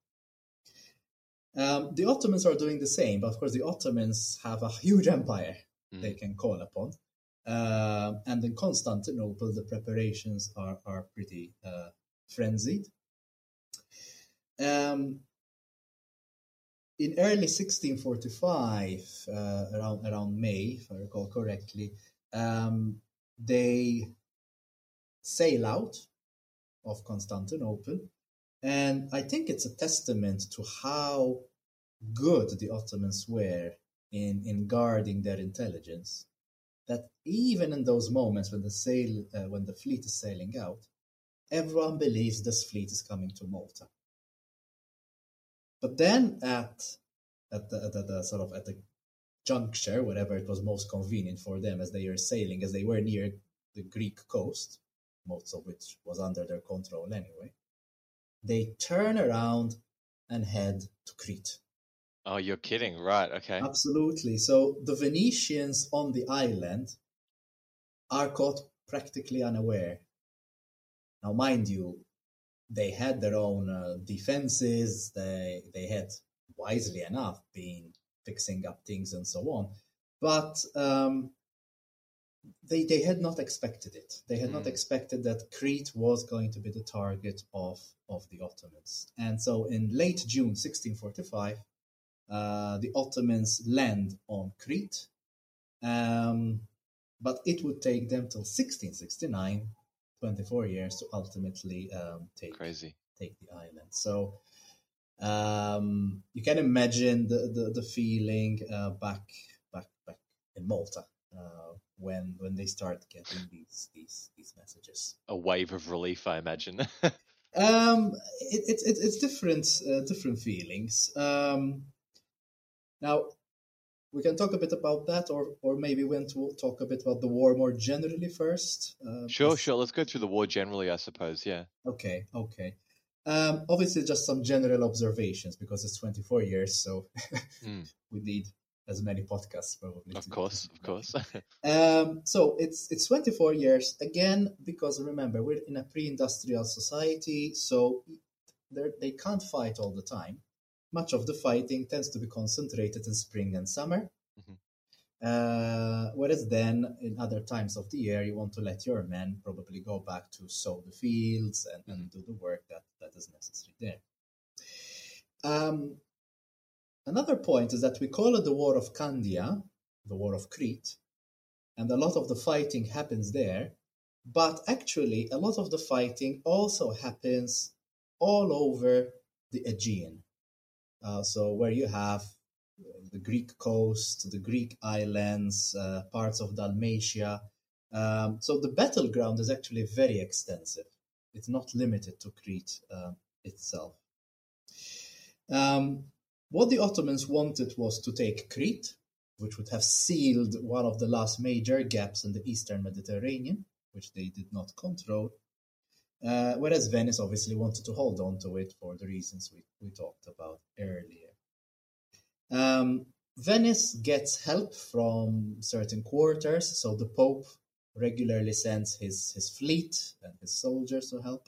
Um, the Ottomans are doing the same, but of course, the Ottomans have a huge empire Mm. they can call upon. Uh, and in Constantinople, the preparations are, are pretty uh, frenzied. Um, in early 1645, uh, around around May, if I recall correctly, um, they sail out of Constantinople, and I think it's a testament to how good the Ottomans were in in guarding their intelligence. That even in those moments when the sail uh, when the fleet is sailing out, everyone believes this fleet is coming to Malta. But then at at the, at the, the sort of at the juncture, whatever it was most convenient for them, as they were sailing, as they were near the Greek coast, most of which was under their control anyway, they turn around and head to Crete. Oh, you're kidding. Right. Okay. Absolutely. So the Venetians on the island are caught practically unaware. Now, mind you, they had their own uh, defenses. They they had wisely enough been fixing up things and so on, but um, they they had not expected it. They had not Mm. expected that Crete was going to be the target of of the Ottomans. And so, in late June 1645, uh, the Ottomans land on Crete, um, but it would take them till 1669, 24 years, to ultimately um, take Crazy. take the island. So um, you can imagine the the, the feeling uh, back back back in Malta uh, when when they start getting these these these messages. A wave of relief, I imagine. Um, it, it's it's it's different uh, different feelings. Um, now we can talk a bit about that, or or maybe we want to talk a bit about the war more generally first. Uh, sure, sure. Let's go through the war generally, I suppose. Yeah. Okay, okay. Um, obviously, just some general observations because it's 24 years, so Mm. we need as many podcasts probably. Of course, of course. Um, so it's it's 24 years again because remember we're in a pre-industrial society, so they can't fight all the time. Much of the fighting tends to be concentrated in spring and summer. Mhm. Uh, whereas then, in other times of the year, you want to let your men probably go back to sow the fields and, and do the work that, that is necessary there. Um, another point is that we call it the War of Candia, the War of Crete, and a lot of the fighting happens there. But actually, a lot of the fighting also happens all over the Aegean. Uh, so, where you have the Greek coast, the Greek islands, uh, parts of Dalmatia. Um, so, the battleground is actually very extensive. It's not limited to Crete uh, itself. Um, what the Ottomans wanted was to take Crete, which would have sealed one of the last major gaps in the eastern Mediterranean, which they did not control. Uh, whereas Venice obviously wanted to hold on to it for the reasons we, we talked about earlier. Um, Venice gets help from certain quarters, so the Pope regularly sends his, his fleet and his soldiers to help.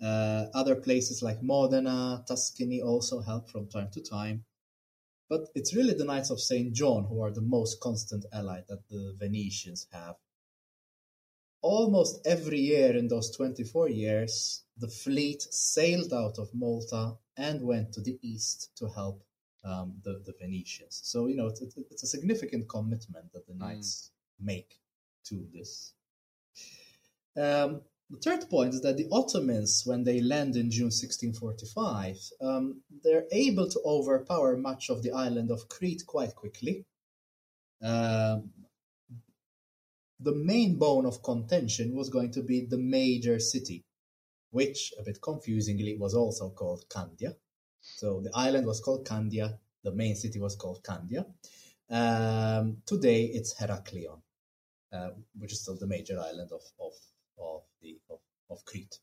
Uh, other places like Modena, Tuscany also help from time to time. But it's really the Knights of St. John who are the most constant ally that the Venetians have. Almost every year in those 24 years, the fleet sailed out of Malta and went to the east to help um, the, the Venetians. So, you know, it's, it's a significant commitment that the Knights mm. make to this. Um, the third point is that the Ottomans, when they land in June 1645, um, they're able to overpower much of the island of Crete quite quickly. Um, the main bone of contention was going to be the major city, which, a bit confusingly, was also called Candia. So the island was called Candia, the main city was called Candia. Um, today it's Heraklion, uh, which is still the major island of, of of the of, of Crete.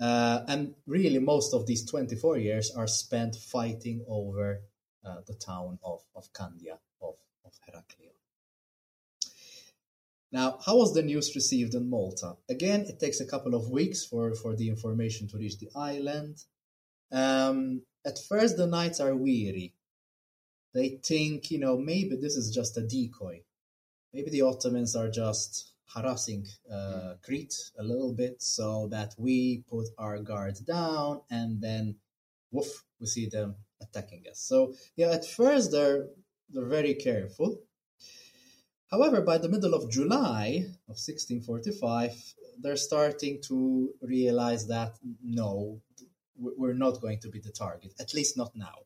Uh, and really, most of these 24 years are spent fighting over uh, the town of, of Candia, of, of Heraklion. Now, how was the news received in Malta? Again, it takes a couple of weeks for, for the information to reach the island. Um, at first, the knights are weary. They think, you know, maybe this is just a decoy. Maybe the Ottomans are just harassing uh, Crete a little bit so that we put our guards down and then woof, we see them attacking us. So yeah, at first they're they're very careful. However, by the middle of July of 1645, they're starting to realize that no, we're not going to be the target, at least not now.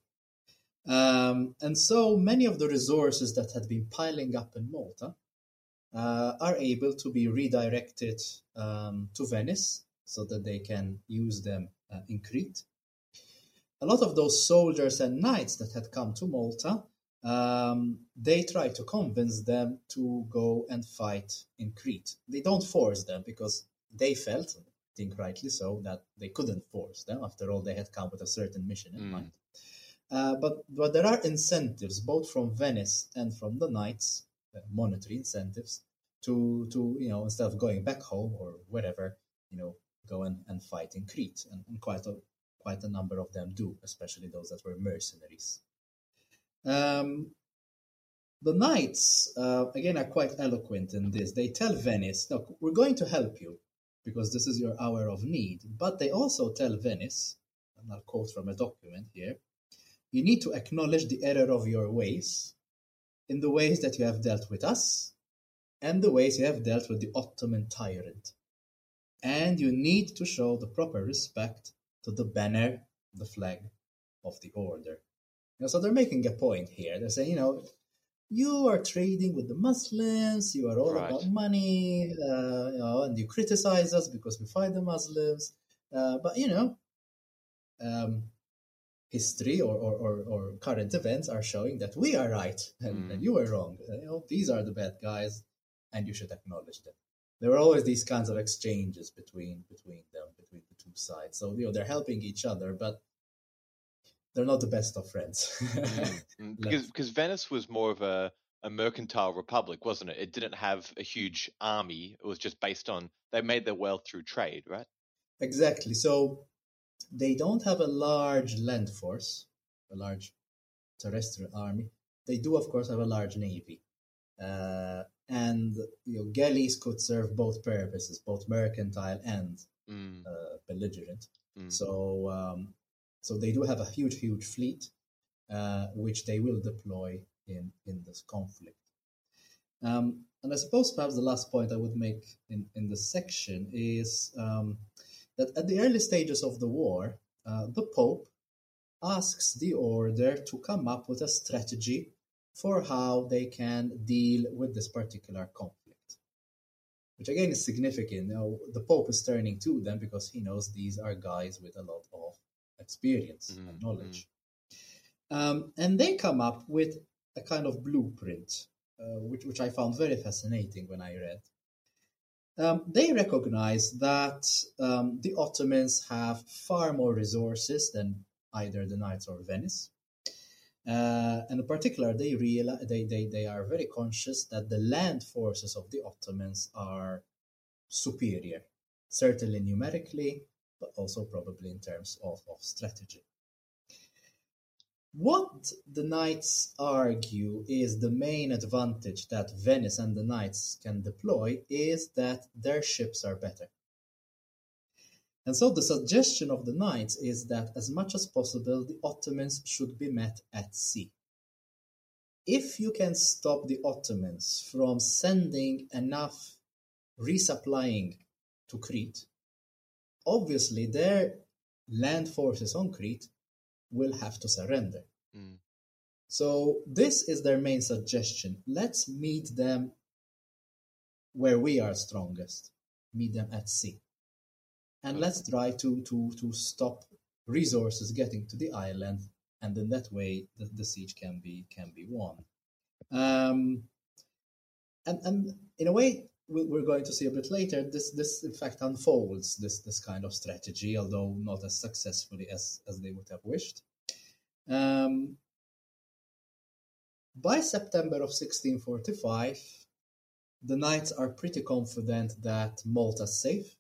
Um, and so many of the resources that had been piling up in Malta uh, are able to be redirected um, to Venice so that they can use them uh, in Crete. A lot of those soldiers and knights that had come to Malta, um, they try to convince them to go and fight in Crete. They don't force them because they felt, I think rightly so, that they couldn't force them. After all, they had come with a certain mission in mm. mind. Uh, but, but there are incentives both from Venice and from the knights, uh, monetary incentives, to to you know instead of going back home or wherever you know go and, and fight in Crete and, and quite a quite a number of them do especially those that were mercenaries um, the knights uh, again are quite eloquent in this they tell Venice look we're going to help you because this is your hour of need but they also tell Venice and I'll quote from a document here you need to acknowledge the error of your ways in the ways that you have dealt with us and the ways you have dealt with the Ottoman tyrant. And you need to show the proper respect to the banner, the flag of the order. You know, so they're making a point here. They're saying, you know, you are trading with the Muslims, you are all right. about money, uh, you know, and you criticize us because we fight the Muslims. Uh, but, you know, um, history or, or, or, or, current events are showing that we are right and, mm. and you are wrong. Uh, you know, these are the bad guys and you should acknowledge them. There are always these kinds of exchanges between between them, between the two sides. So you know they're helping each other, but they're not the best of friends. mm, because because Venice was more of a a mercantile republic, wasn't it? It didn't have a huge army. It was just based on they made their wealth through trade, right? Exactly. So they don't have a large land force, a large terrestrial army. They do, of course, have a large navy. Uh, and you know, galleys could serve both purposes, both mercantile and mm. uh, belligerent. Mm. So, um, so they do have a huge, huge fleet, uh, which they will deploy in in this conflict. Um, and I suppose perhaps the last point I would make in in this section is um, that at the early stages of the war, uh, the Pope asks the order to come up with a strategy for how they can deal with this particular conflict. Which again is significant. Know, the Pope is turning to them because he knows these are guys with a lot of experience mm-hmm. and knowledge. Um, and they come up with a kind of blueprint, uh, which, which I found very fascinating when I read. Um, they recognize that um, the Ottomans have far more resources than either the Knights or Venice. Uh, and in particular, they, realize, they, they, they are very conscious that the land forces of the Ottomans are superior, certainly numerically, but also probably in terms of, of strategy. What the Knights argue is the main advantage that Venice and the Knights can deploy is that their ships are better. And so the suggestion of the Knights is that as much as possible the Ottomans should be met at sea. If you can stop the Ottomans from sending enough resupplying to Crete, obviously their land forces on Crete will have to surrender. Mm. So this is their main suggestion. Let's meet them where we are strongest. Meet them at sea. And let's try to, to, to stop resources getting to the island and in that way the, the siege can be can be won. Um, and, and in a way we're going to see a bit later, this this in fact unfolds this this kind of strategy, although not as successfully as as they would have wished. Um, by September of 1645, the knights are pretty confident that Malta's safe.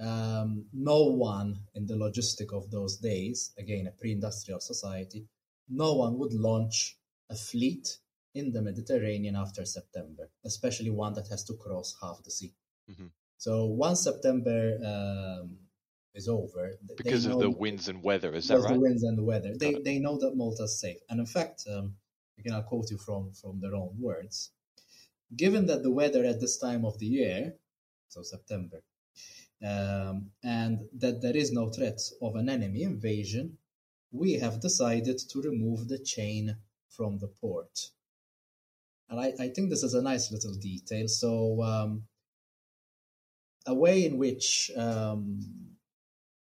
Um, no one in the logistic of those days, again a pre-industrial society, no one would launch a fleet in the Mediterranean after September, especially one that has to cross half the sea. Mm-hmm. So once September um, is over, because of the winds and weather, is that right? The winds and the weather, they they know that Malta is safe, and in fact, um, again, I'll quote you from from their own words. Given that the weather at this time of the year, so September, um, and that there is no threat of an enemy invasion, we have decided to remove the chain from the port. And I, I think this is a nice little detail. So, um, a way in which, um,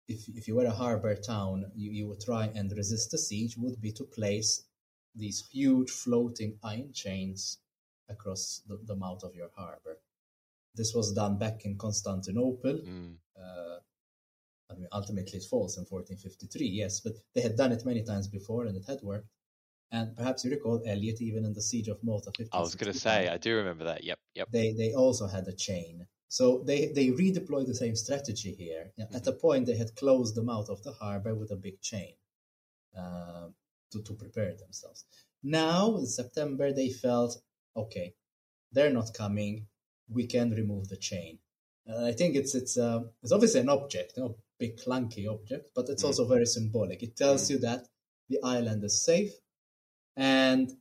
if, if you were a harbor town, you, you would try and resist the siege would be to place these huge floating iron chains across the, the mouth of your harbor. This was done back in Constantinople. Mm. Uh, I mean, ultimately it falls in 1453, yes, but they had done it many times before and it had worked. And perhaps you recall Eliot, even in the Siege of Malta. I was going to say, I do remember that. Yep, yep. They they also had a chain, so they they redeployed the same strategy here. Mm-hmm. At a point, they had closed the mouth of the harbor with a big chain uh, to to prepare themselves. Now, in September, they felt okay, they're not coming. We can remove the chain. Uh, I think it's it's uh, it's obviously an object, you know, big clunky object, but it's mm. also very symbolic. It tells mm. you that the island is safe and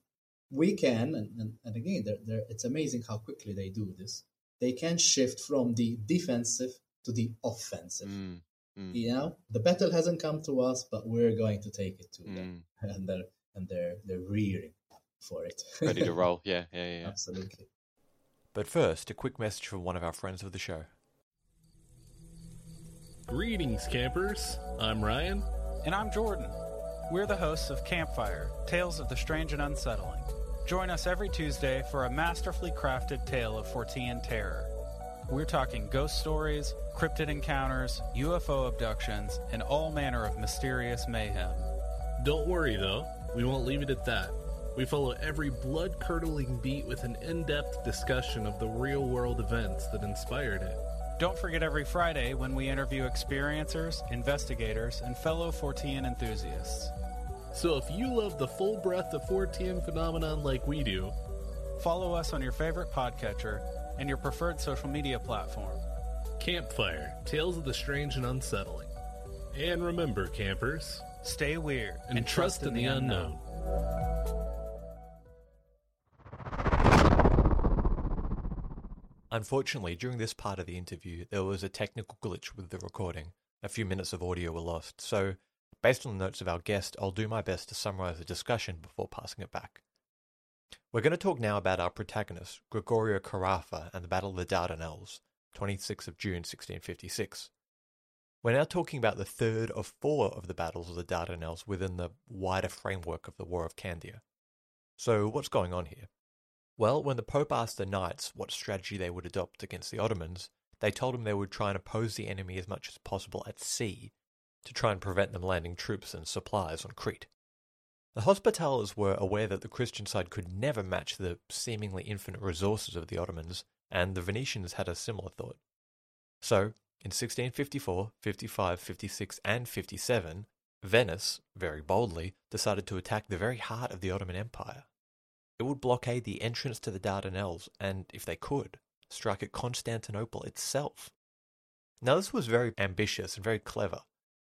we can, and, and, and again, they're, they're, it's amazing how quickly they do this. They can shift from the defensive to the offensive. Mm, mm. You know, the battle hasn't come to us, but we're going to take it to mm. them, and they're and they're they're rearing for it, ready to roll. Yeah, yeah, yeah, absolutely. But first, a quick message from one of our friends of the show. Greetings, campers. I'm Ryan, and I'm Jordan. We're the hosts of Campfire Tales of the Strange and Unsettling. Join us every Tuesday for a masterfully crafted tale of Fortean terror. We're talking ghost stories, cryptid encounters, UFO abductions, and all manner of mysterious mayhem. Don't worry though, we won't leave it at that. We follow every blood curdling beat with an in depth discussion of the real world events that inspired it. Don't forget every Friday when we interview experiencers, investigators, and fellow Fortean enthusiasts. So if you love the full breadth of Fortean phenomenon like we do, follow us on your favorite podcatcher and your preferred social media platform. Campfire, Tales of the Strange and Unsettling. And remember, campers, stay weird and, and trust, trust, in the, the unknown. unknown. Unfortunately, during this part of the interview, there was a technical glitch with the recording. A few minutes of audio were lost, so based on the notes of our guest, I'll do my best to summarize the discussion before passing it back. We're going to talk now about our protagonist, Gregorio Carafa, and the Battle of the Dardanelles, 26th of June 1656. We're now talking about the third of four of the battles of the Dardanelles within the wider framework of the War of Candia. So, what's going on here? Well, when the Pope asked the knights what strategy they would adopt against the Ottomans, they told him they would try and oppose the enemy as much as possible at sea to try and prevent them landing troops and supplies on Crete. The Hospitallers were aware that the Christian side could never match the seemingly infinite resources of the Ottomans, and the Venetians had a similar thought. So, in 1654, 55, 56, and 57, Venice, very boldly, decided to attack the very heart of the Ottoman Empire. It would blockade the entrance to the Dardanelles and, if they could, strike at Constantinople itself. Now, this was very ambitious and very clever.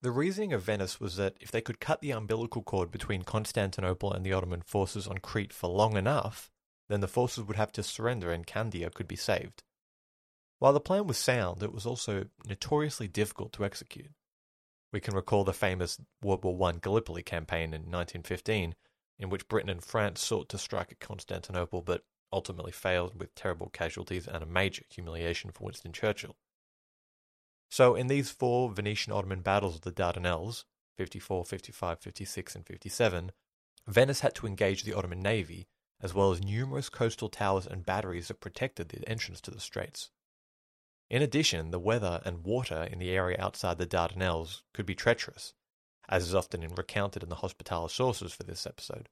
The reasoning of Venice was that if they could cut the umbilical cord between Constantinople and the Ottoman forces on Crete for long enough, then the forces would have to surrender and Candia could be saved. While the plan was sound, it was also notoriously difficult to execute. We can recall the famous World War I Gallipoli campaign in 1915, in which Britain and France sought to strike at Constantinople but ultimately failed with terrible casualties and a major humiliation for Winston Churchill. So, in these four Venetian Ottoman battles of the Dardanelles, 54, 55, 56, and 57, Venice had to engage the Ottoman navy, as well as numerous coastal towers and batteries that protected the entrance to the straits. In addition, the weather and water in the area outside the Dardanelles could be treacherous, as is often recounted in the Hospitaller sources for this episode.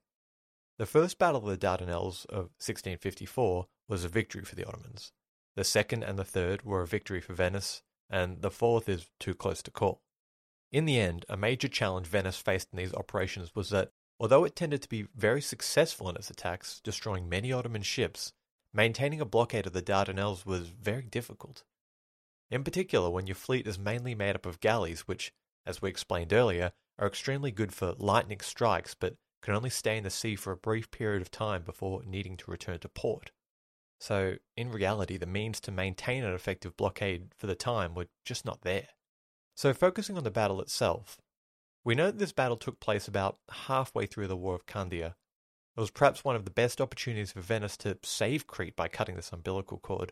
The first Battle of the Dardanelles of 1654 was a victory for the Ottomans. The second and the third were a victory for Venice, and the fourth is too close to call. In the end, a major challenge Venice faced in these operations was that, although it tended to be very successful in its attacks, destroying many Ottoman ships, maintaining a blockade of the Dardanelles was very difficult. In particular, when your fleet is mainly made up of galleys, which, as we explained earlier, are extremely good for lightning strikes but can only stay in the sea for a brief period of time before needing to return to port. So, in reality, the means to maintain an effective blockade for the time were just not there. So, focusing on the battle itself, we know that this battle took place about halfway through the War of Candia. It was perhaps one of the best opportunities for Venice to save Crete by cutting this umbilical cord.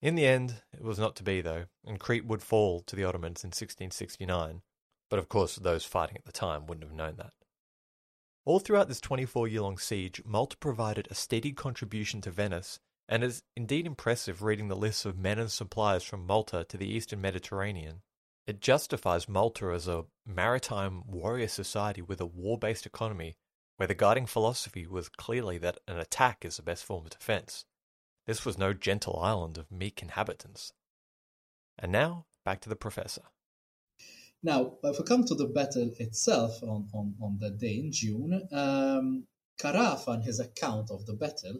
In the end, it was not to be, though, and Crete would fall to the Ottomans in 1669. But of course, those fighting at the time wouldn't have known that. All throughout this 24 year long siege, Malta provided a steady contribution to Venice, and it is indeed impressive reading the lists of men and supplies from Malta to the eastern Mediterranean. It justifies Malta as a maritime warrior society with a war based economy, where the guiding philosophy was clearly that an attack is the best form of defense. This was no gentle island of meek inhabitants. And now, back to the professor. Now, if we come to the battle itself on, on, on that day in June, um, Carafa, in his account of the battle,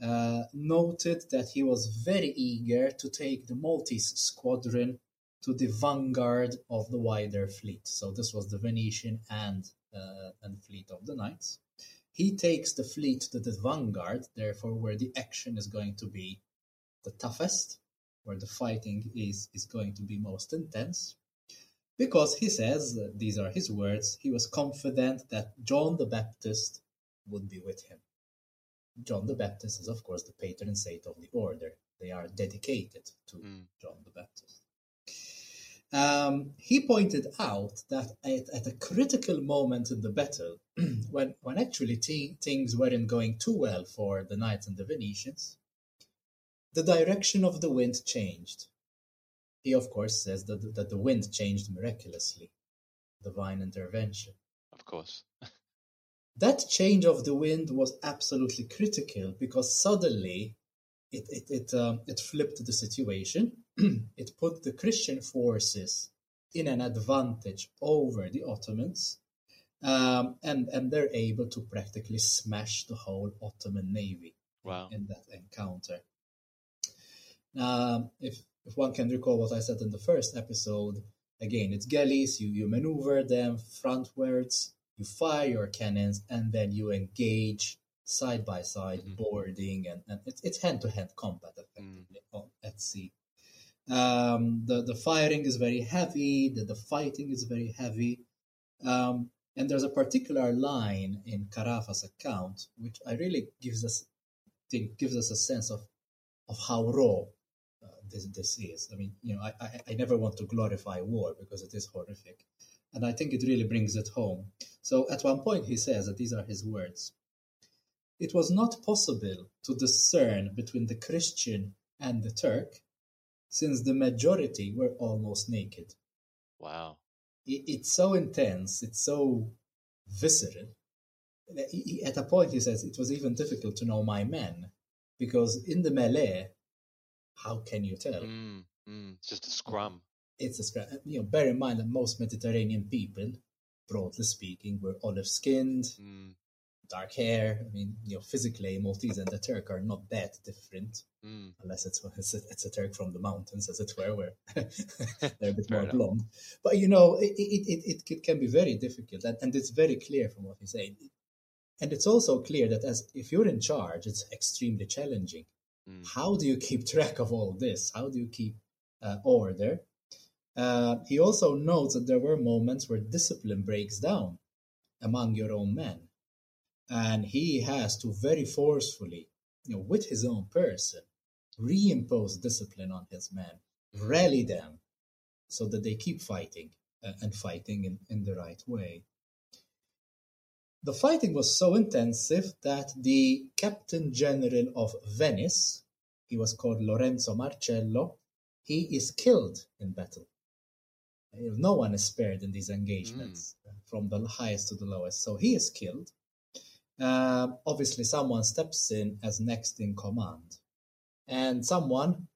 uh, noted that he was very eager to take the Maltese squadron to the vanguard of the wider fleet. So this was the Venetian and uh, and fleet of the knights. He takes the fleet to the vanguard, therefore, where the action is going to be the toughest, where the fighting is is going to be most intense because he says, these are his words, he was confident that John the Baptist would be with him. John the Baptist is, of course, the patron saint of the order. They are dedicated to mm. John the Baptist. Um, he pointed out that at, at, a critical moment in the battle, when, when actually t- things weren't going too well for the knights and the Venetians, the direction of the wind changed. He, of course, says that, that the wind changed miraculously. Divine intervention. Of course. that change of the wind was absolutely critical because suddenly it, it, it, um, it flipped the situation. it put the Christian forces in an advantage over the Ottomans. Um, and and they're able to practically smash the whole Ottoman navy wow. in that encounter. Um, if if one can recall what I said in the first episode, again, it's galleys, you, you maneuver them frontwards, you fire your cannons, and then you engage side by side, mm-hmm. boarding, and, and it's, it's hand-to-hand combat effectively mm. on, at sea. Um, the, the firing is very heavy, the, the fighting is very heavy. Um, and there's a particular line in Carafa's account which I really gives us think gives us a sense of of how raw this this is. I mean, you know, I, I, I never want to glorify war because it is horrific, and I think it really brings it home. So at one point he says that these are his words. it was not possible to discern between the Christian and the Turk since the majority were almost naked. Wow. It, it's so intense, it's so visceral. At a point, he says it was even difficult to know my men because in the melee, how can you tell? Mm, mm, it's just a scrum. It's a scrum. You know, bear in mind that most Mediterranean people, broadly speaking, were olive skinned, mm dark hair. I mean, you know, physically, Maltese and the Turk are not that different, mm. unless it's it's a, it's a, Turk from the mountains, as it were, where they're a bit more enough. blonde. But you know, it it, it, it can be very difficult, and, and it's very clear from what he's saying. And it's also clear that as if you're in charge, it's extremely challenging. Mm. How do you keep track of all this? How do you keep uh, order? Uh, he also notes that there were moments where discipline breaks down among your own men and he has to very forcefully, you know, with his own person, reimpose discipline on his men, rally them so that they keep fighting uh, and fighting in, in the right way. The fighting was so intensive that the Captain General of Venice, he was called Lorenzo Marcello, he is killed in battle. No one is spared in these engagements, mm. from the highest to the lowest. So he is killed. Uh, obviously, someone steps in as next in command. And someone,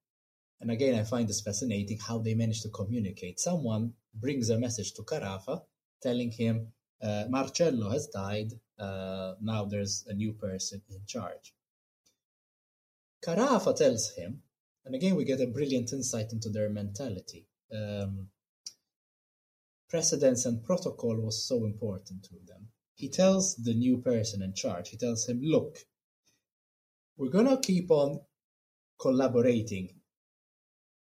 and again, I find this fascinating how they manage to communicate. Someone brings a message to Carafa telling him, uh, Marcello has died, uh, now there's a new person in charge. Carafa tells him, and again, we get a brilliant insight into their mentality. Um, precedence and protocol was so important to them he tells the new person in charge, he tells him, look, we're going to keep on collaborating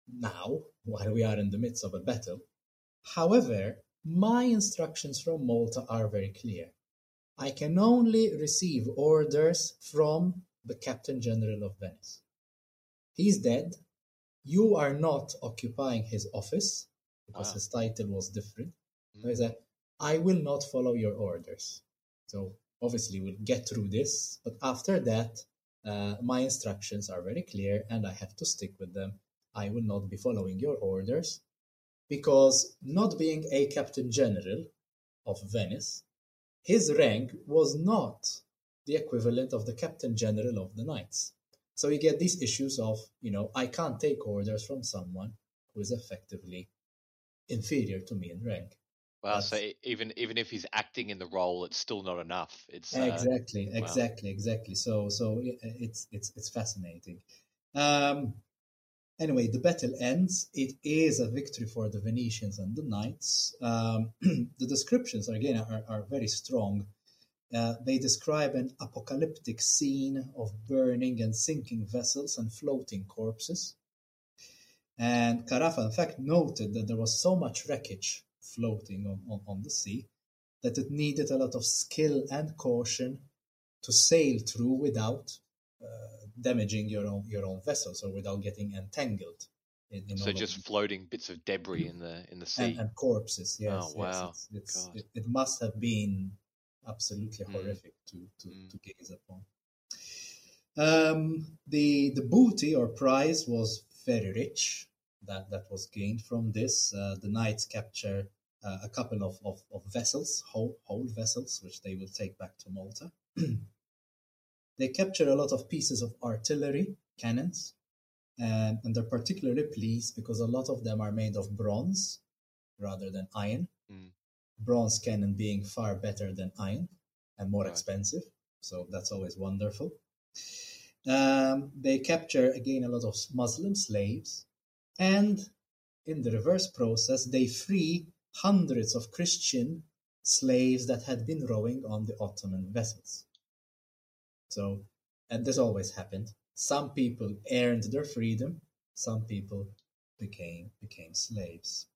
now while we are in the midst of a battle. However, my instructions from Malta are very clear. I can only receive orders from the Captain General of Venice. He's dead. You are not occupying his office because ah. his title was different. Mm. I will not follow your orders. So obviously we'll get through this, but after that, uh, my instructions are very clear and I have to stick with them. I will not be following your orders because not being a captain general of Venice, his rank was not the equivalent of the captain general of the knights. So you get these issues of, you know, I can't take orders from someone who is effectively inferior to me in rank. Well, so even even if he's acting in the role, it's still not enough. It's uh, exactly, exactly, exactly. So so it's it's it's fascinating. Um, anyway, the battle ends. It is a victory for the Venetians and the knights. Um, the descriptions again are, are very strong. Uh, they describe an apocalyptic scene of burning and sinking vessels and floating corpses. And Carafa, in fact, noted that there was so much wreckage floating on, on, on the sea, that it needed a lot of skill and caution to sail through without uh, damaging your own your own vessels or without getting entangled. In, in so just floating bits of debris in the in the sea and, and corpses. Yes, oh, wow. Yes, it's, it's, it, it, must have been absolutely mm. horrific to to, mm. to gaze upon. Um, the the booty or prize was very rich that that was gained from this. Uh, the knights capture uh, a couple of, of, of, vessels, whole, whole vessels, which they will take back to Malta. they capture a lot of pieces of artillery, cannons, and, and, they're particularly pleased because a lot of them are made of bronze rather than iron. Mm. Bronze cannon being far better than iron and more right. expensive, so that's always wonderful. Um, they capture again a lot of Muslim slaves, and in the reverse process, they free hundreds of Christian slaves that had been rowing on the Ottoman vessels. So, and this always happened. Some people earned their freedom, some people became became slaves.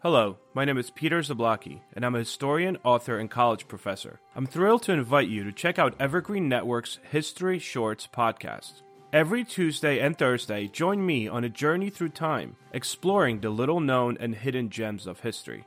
Hello, my name is Peter Zablocki, and I'm a historian, author, and college professor. I'm thrilled to invite you to check out Evergreen Network's History Shorts podcast. Every Tuesday and Thursday, join me on a journey through time, exploring the little known and hidden gems of history.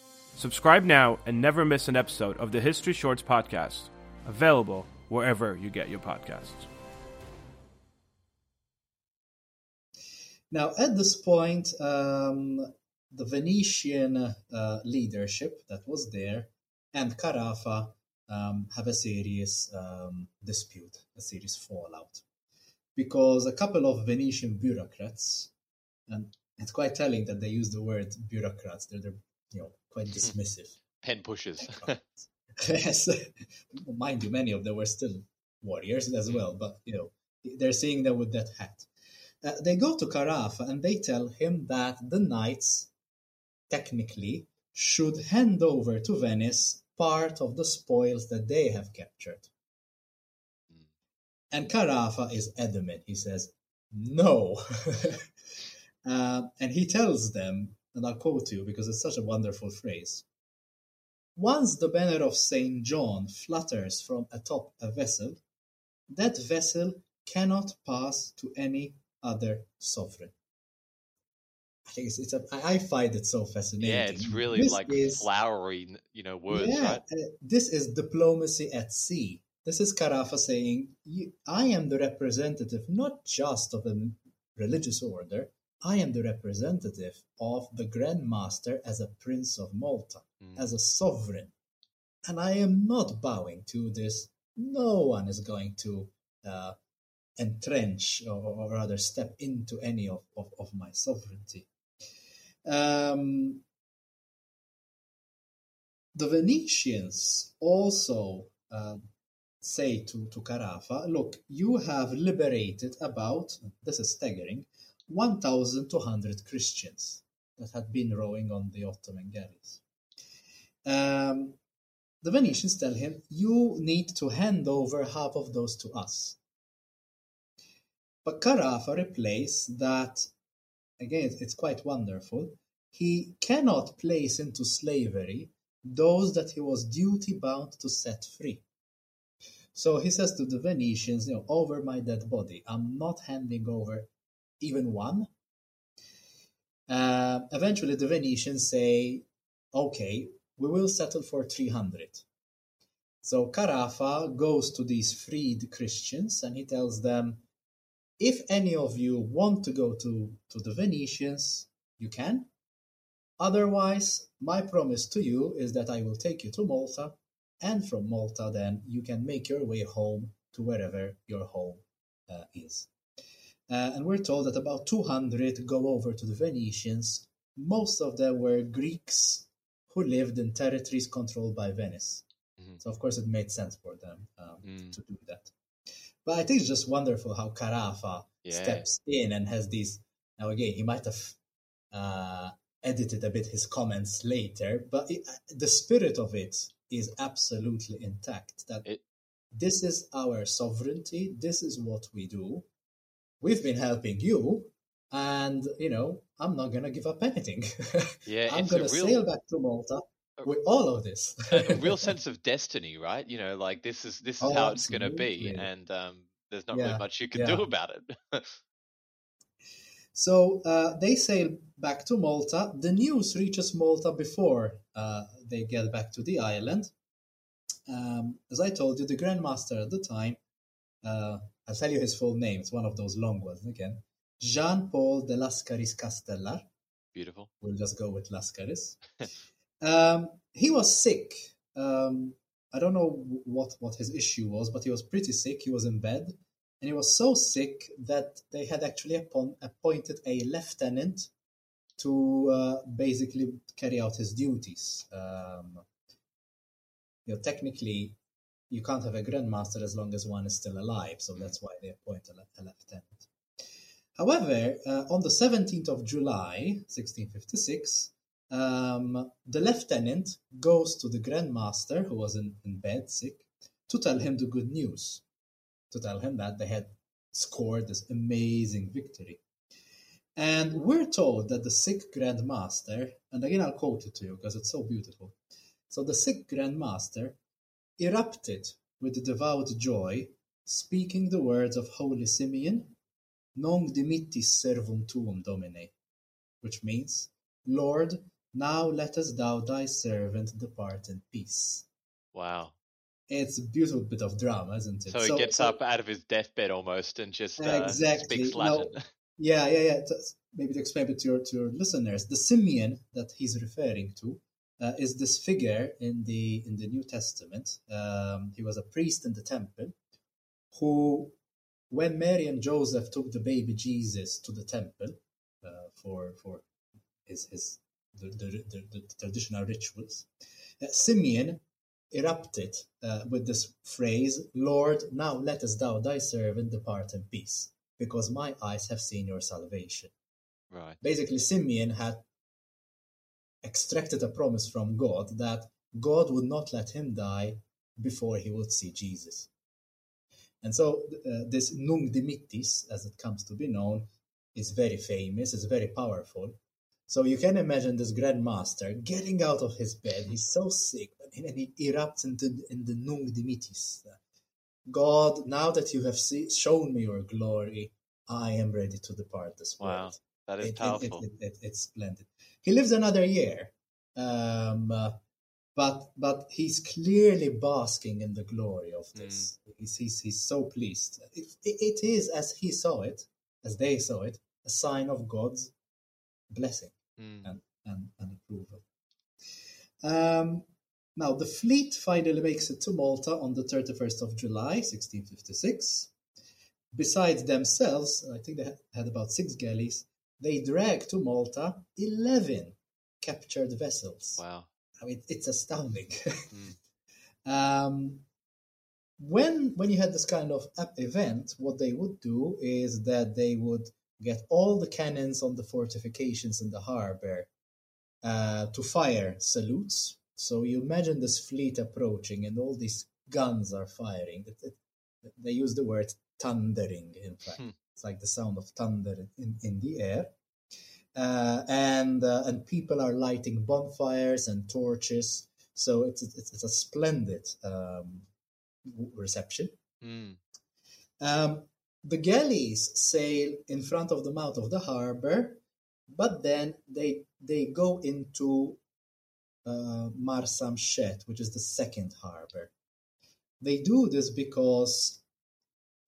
Subscribe now and never miss an episode of the History Shorts podcast, available wherever you get your podcasts. Now, at this point, um, the Venetian uh, leadership that was there and Carafa um, have a serious um, dispute, a serious fallout, because a couple of Venetian bureaucrats, and it's quite telling that they use the word bureaucrats. They're, they're you know quite hmm. dismissive. Pen pushes. yes, mind you, many of them were still warriors as hmm. well, but you know they're seeing them with that hat. Uh, they go to Carafa and they tell him that the knights technically should hand over to Venice part of the spoils that they have captured. Mm. And Carafa is adamant. He says, no. uh, and he tells them, and I'll quote you because it's such a wonderful phrase. Once the banner of St. John flutters from atop a vessel, that vessel cannot pass to any other sovereign. I think it's, it's a, I find it so fascinating. Yeah, it's really this like is, flowery, you know, words. Yeah, right? uh, this is diplomacy at sea. This is Carafa saying, "I am the representative not just of a religious order. I am the representative of the Grand Master as a Prince of Malta, mm. as a sovereign, and I am not bowing to this. No one is going to." Uh, entrench or, or, rather step into any of, of, of my sovereignty. Um, the Venetians also uh, say to, to Carafa, look, you have liberated about, this is staggering, 1,200 Christians that had been rowing on the Ottoman galleys. Um, the Venetians tell him, you need to hand over half of those to us. But Carafa replies that again, it's quite wonderful. He cannot place into slavery those that he was duty bound to set free. So he says to the Venetians, you know, over my dead body, I'm not handing over even one. Uh, eventually, the Venetians say, okay, we will settle for 300. So Carafa goes to these freed Christians and he tells them, if any of you want to go to, to the Venetians, you can. Otherwise, my promise to you is that I will take you to Malta, and from Malta, then you can make your way home to wherever your home uh, is. Uh, and we're told that about 200 go over to the Venetians. Most of them were Greeks who lived in territories controlled by Venice. Mm-hmm. So, of course, it made sense for them um, mm. to do that. But I think it's just wonderful how Carafa yeah. steps in and has these. Now, again, he might have uh, edited a bit his comments later, but it, the spirit of it is absolutely intact. That it, this is our sovereignty, this is what we do. We've been helping you, and you know, I'm not gonna give up anything. Yeah, I'm gonna real... sail back to Malta with all of this. a real sense of destiny, right? You know, like this is this is oh, how it's going to be, and um, there's not yeah, really much you can yeah. do about it. so uh, they sail back to Malta. The news reaches Malta before uh, they get back to the island. Um, as I told you, the grandmaster at the time, uh, I'll tell you his full name. It's one of those long ones again. Jean Paul de Lascaris Castellar. Beautiful. We'll just go with Lascaris. Um, he was sick. Um, I don't know what, what his issue was, but he was pretty sick. He was in bed. And he was so sick that they had actually upon, appointed a lieutenant to uh, basically carry out his duties. Um, you know, technically, you can't have a grandmaster as long as one is still alive, so that's why they appoint a, lieutenant. However, uh, on the 17th of July, 1656, um, the lieutenant goes to the grandmaster, who was in, in bed sick, to tell him the good news, to tell him that they had scored this amazing victory. And we're told that the sick grandmaster, and again I'll quote it to you because it's so beautiful. So the sick grandmaster erupted with devout joy, speaking the words of Holy Simeon, Nunc dimittis servum tuum domine, which means, Lord, now lettest thou thy servant depart in peace. Wow. It's a beautiful bit of drama, isn't it? So he so, gets so, up out of his deathbed almost and just uh, exactly. speaks Latin. No, yeah, yeah, yeah. Maybe to explain it to your, to your listeners, the Simeon that he's referring to uh, is this figure in the in the New Testament. Um, he was a priest in the temple who, when Mary and Joseph took the baby Jesus to the temple uh, for for his his the, the, the, the traditional rituals, uh, Simeon erupted uh, with this phrase, "Lord, now lettest thou thy servant depart in peace, because my eyes have seen your salvation." Right. Basically, Simeon had extracted a promise from God that God would not let him die before he would see Jesus. And so uh, this Nunc Dimittis, as it comes to be known, is very famous, is very powerful. So you can imagine this Grand Master getting out of his bed. He's so sick, and he erupts into in the Nunc Dimittis. God, now that you have see, shown me your glory, I am ready to depart this world. Wow, that is it, powerful. It, it, it's splendid. He lives another year, um, uh, but but he's clearly basking in the glory of this. Mm. He's, he's he's so pleased. It, it is as he saw it, as they saw it, a sign of God's blessing mm. and, and, and approval. Um, now, the fleet finally makes it to Malta on the 31st of July, 1656. Besides themselves, I think they had about six galleys, they drag to Malta 11 captured vessels. Wow. I mean, it's astounding. mm. um, when when you had this kind of event, what they would do is that they would get all the cannons on the fortifications in the harbor uh, to fire salutes. So you imagine this fleet approaching, and all these guns are firing. It, it, they use the word thundering, in fact. It's like the sound of thunder in, in the air. Uh, and uh, and people are lighting bonfires and torches. So it's it's, it's a splendid um, reception. Mm. Um, the galleys sail in front of the mouth of the harbor, but then they they go into uh, Marsamxett, which is the second harbor. They do this because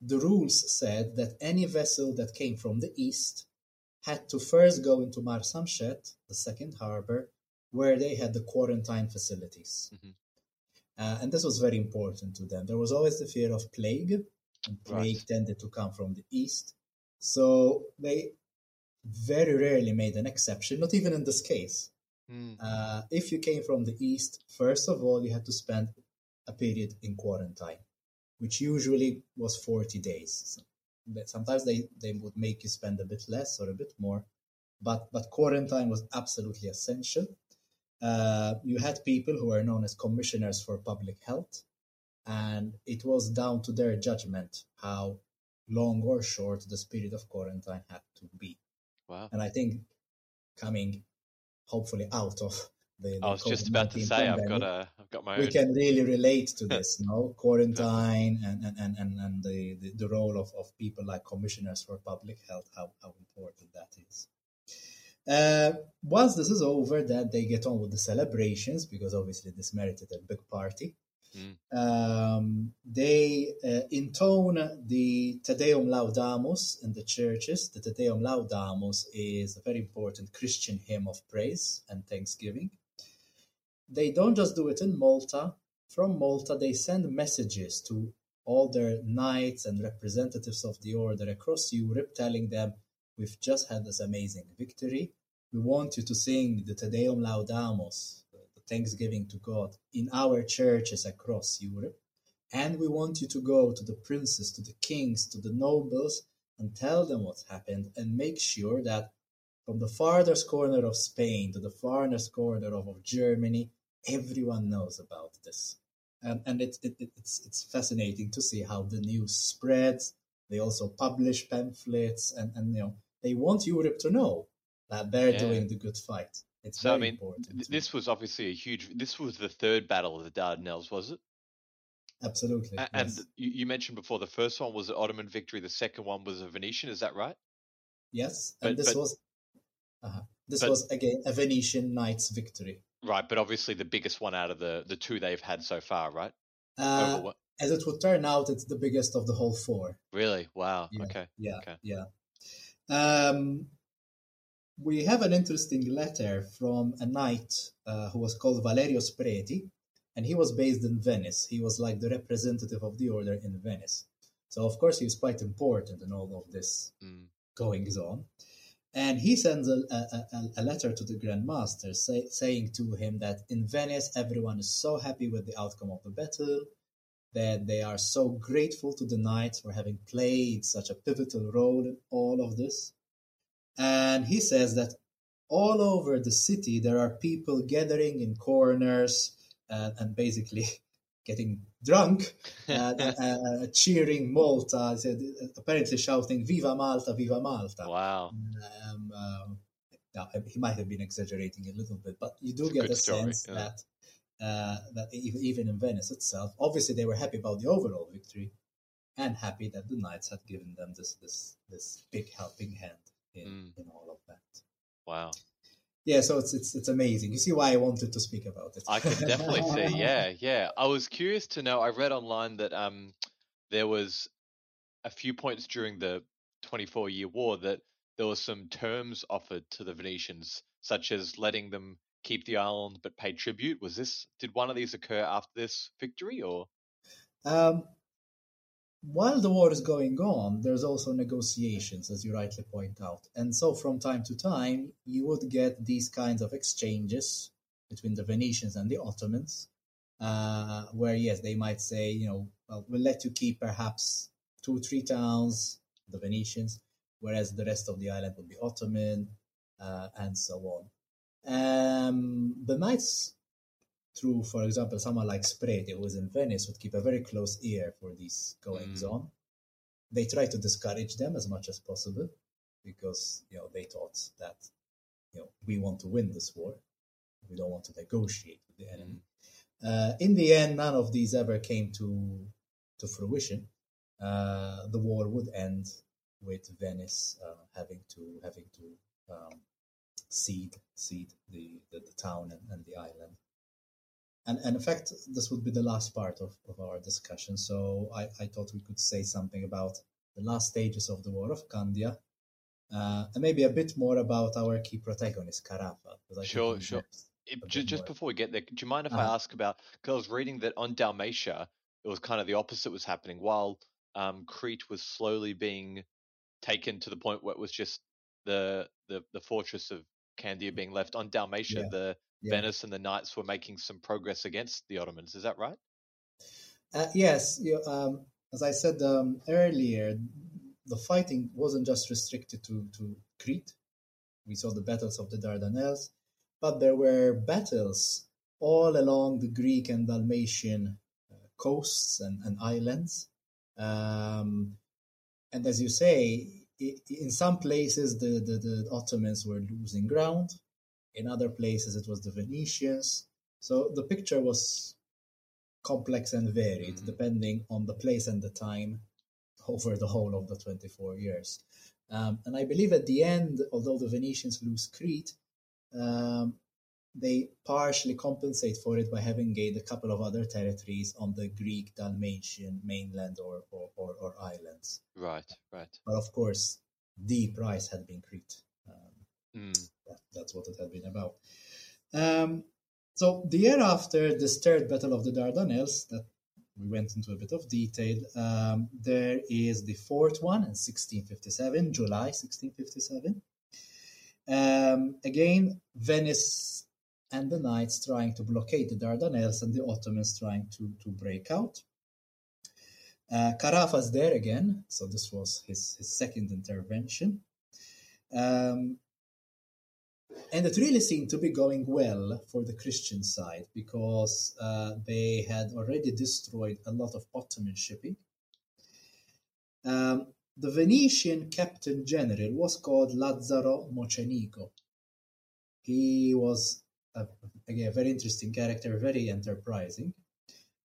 the rules said that any vessel that came from the east had to first go into Marsamxett, the second harbor, where they had the quarantine facilities. Mm-hmm. Uh, and this was very important to them. There was always the fear of plague, and plague right. tended to come from the east. So they very rarely made an exception, not even in this case. Mm. Uh, if you came from the east, first of all, you had to spend a period in quarantine which usually was 40 days. Sometimes they, they would make you spend a bit less or a bit more, but, but quarantine was absolutely essential. Uh, you had people who were known as commissioners for public health, and it was down to their judgment how long or short the period of quarantine had to be. Wow. And I think coming hopefully out of the, I was just about to say pandemic, I've got a I've got my we own. can really relate to this, you know, quarantine and and, and, and the, the, the, role of, of people like commissioners for public health, how, how important that is. Uh, once this is over, then they get on with the celebrations because obviously this merited a big party. Mm. Um, they uh, intone the Te Deum Laudamus in the churches. The Te Deum Laudamus is a very important Christian hymn of praise and thanksgiving they don't just do it in Malta. From Malta, they send messages to all their knights and representatives of the order across Europe telling them, We've just had this amazing victory. We want you to sing the Te Deum Laudamus, the thanksgiving to God, in our churches across Europe. And we want you to go to the princes, to the kings, to the nobles, and tell them what's happened and make sure that from the farthest corner of Spain to the farthest corner of, of Germany, everyone knows about this. And, and it, it, it's, it's fascinating to see how the news spreads. They also publish pamphlets and, and you know, they want Europe to know that they're yeah. doing the good fight. It's so, I mean, important. this was obviously a huge. This was the third battle of the Dardanelles, was it? Absolutely. And, yes. and you mentioned before the first one was an Ottoman victory. The second one was a Venetian. Is that right? Yes, and but, this but, was uh this but, was again a Venetian knight's victory. Right, but obviously the biggest one out of the the two they've had so far, right? Uh, as it would turn out, it's the biggest of the whole four. Really? Wow. Yeah, okay. Yeah. Okay. Yeah. Um, we have an interesting letter from a knight uh, who was called Valerio Spreti, and he was based in Venice. He was like the representative of the order in Venice. So, of course, he was quite important in all of this mm. goings on. And he sends a, a, a letter to the Grand Master say, saying to him that in Venice, everyone is so happy with the outcome of the battle that they are so grateful to the knights for having played such a pivotal role in all of this. And he says that all over the city there are people gathering in corners uh, and basically getting drunk, uh, uh, cheering Malta, apparently shouting "Viva Malta, Viva Malta!" Wow. Um, um, now, he might have been exaggerating a little bit, but you do it's get a, a sense yeah. that uh, that even in Venice itself, obviously they were happy about the overall victory, and happy that the knights had given them this this this big helping hand in, mm. in all of that. Wow. Yeah, so it's it's it's amazing. You see why I wanted to speak about it. I can definitely see. Yeah, yeah. I was curious to know. I read online that um there was a few points during the 24 year war that there were some terms offered to the Venetians, such as letting them keep the island but pay tribute. Was this did one of these occur after this victory or? Um, while the war is going on, there's also negotiations, as you rightly point out. And so from time to time, you would get these kinds of exchanges between the Venetians and the Ottomans, uh, where, yes, they might say, you know, well, we'll let you keep perhaps two, three towns, the Venetians, whereas the rest of the island would be Ottoman, uh, and so on. Um, the knights through, for example, someone like Spreti, who was in Venice, would keep a very close ear for these goings mm. on. They try to discourage them as much as possible because you know they thought that you know we want to win this war, we don't want to negotiate with the enemy. Mm. Uh, in the end, none of these ever came to to fruition. Uh, the war would end with Venice uh, having to having to um, cede cede the, the, the town and, and the island and, and in fact, this would be the last part of, of our discussion. So I, I thought we could say something about the last stages of the War of Candia, uh, and maybe a bit more about our key protagonist, Carafa. Sure, sure. It, just, just before we get there, do you mind if uh, I uh-huh. ask about? Because I was reading that on Dalmatia, it was kind of the opposite was happening. While um, Crete was slowly being taken to the point where it was just the the, the fortress of Candia being left on Dalmatia, yeah. the yeah. Venice and the Knights were making some progress against the Ottomans. Is that right? Uh, yes. You, um, as I said um, earlier, the fighting wasn't just restricted to, to Crete. We saw the battles of the Dardanelles, but there were battles all along the Greek and Dalmatian uh, coasts and, and islands. Um, and as you say, in some places the, the, the Ottomans were losing ground, in other places, it was the Venetians. So the picture was complex and varied mm-hmm. depending on the place and the time over the whole of the 24 years. Um, and I believe at the end, although the Venetians lose Crete, um, they partially compensate for it by having gained a couple of other territories on the Greek Dalmatian mainland or, or, or, or islands. Right, right. But of course, the price had been Crete. Mm that, that's what it had been about. Um, so the year after this third battle of the Dardanelles, that we went into a bit of detail, um, there is the fourth one in 1657, July 1657. Um, again, Venice and the Knights trying to blockade the Dardanelles and the Ottomans trying to, to break out. Uh, Carafa's there again, so this was his, his second intervention. Um, and it really seemed to be going well for the Christian side because uh, they had already destroyed a lot of Ottoman shipping. Um, the Venetian captain general was called Lazzaro Mocenigo. He was, a, again, a very interesting character, very enterprising.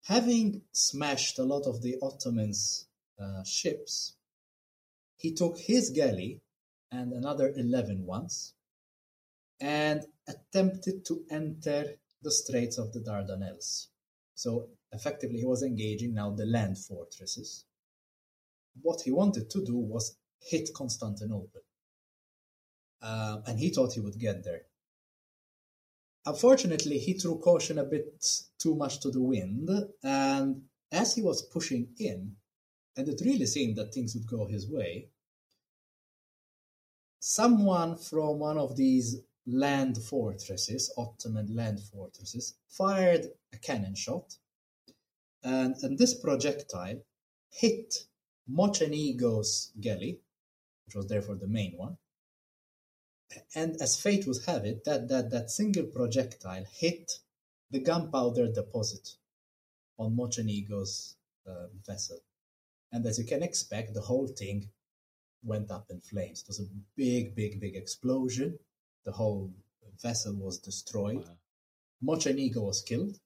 Having smashed a lot of the Ottomans' uh, ships, he took his galley and another 11 ones and attempted to enter the Straits of the Dardanelles. So effectively, he was engaging now the land fortresses. What he wanted to do was hit Constantinople. Um, and he thought he would get there. Unfortunately, he threw caution a bit too much to the wind, and as he was pushing in, and it really seemed that things would go his way, someone from one of these land fortresses, Ottoman land fortresses, fired a cannon shot, and, and this projectile hit Mocenigo's galley, which was therefore the main one. And as fate would have it, that, that, that single projectile hit the gunpowder deposit on Mocenigo's uh, vessel. And as you can expect, the whole thing went up in flames. It was a big, big, big explosion the whole vessel was destroyed. Wow. Mocenigo was killed.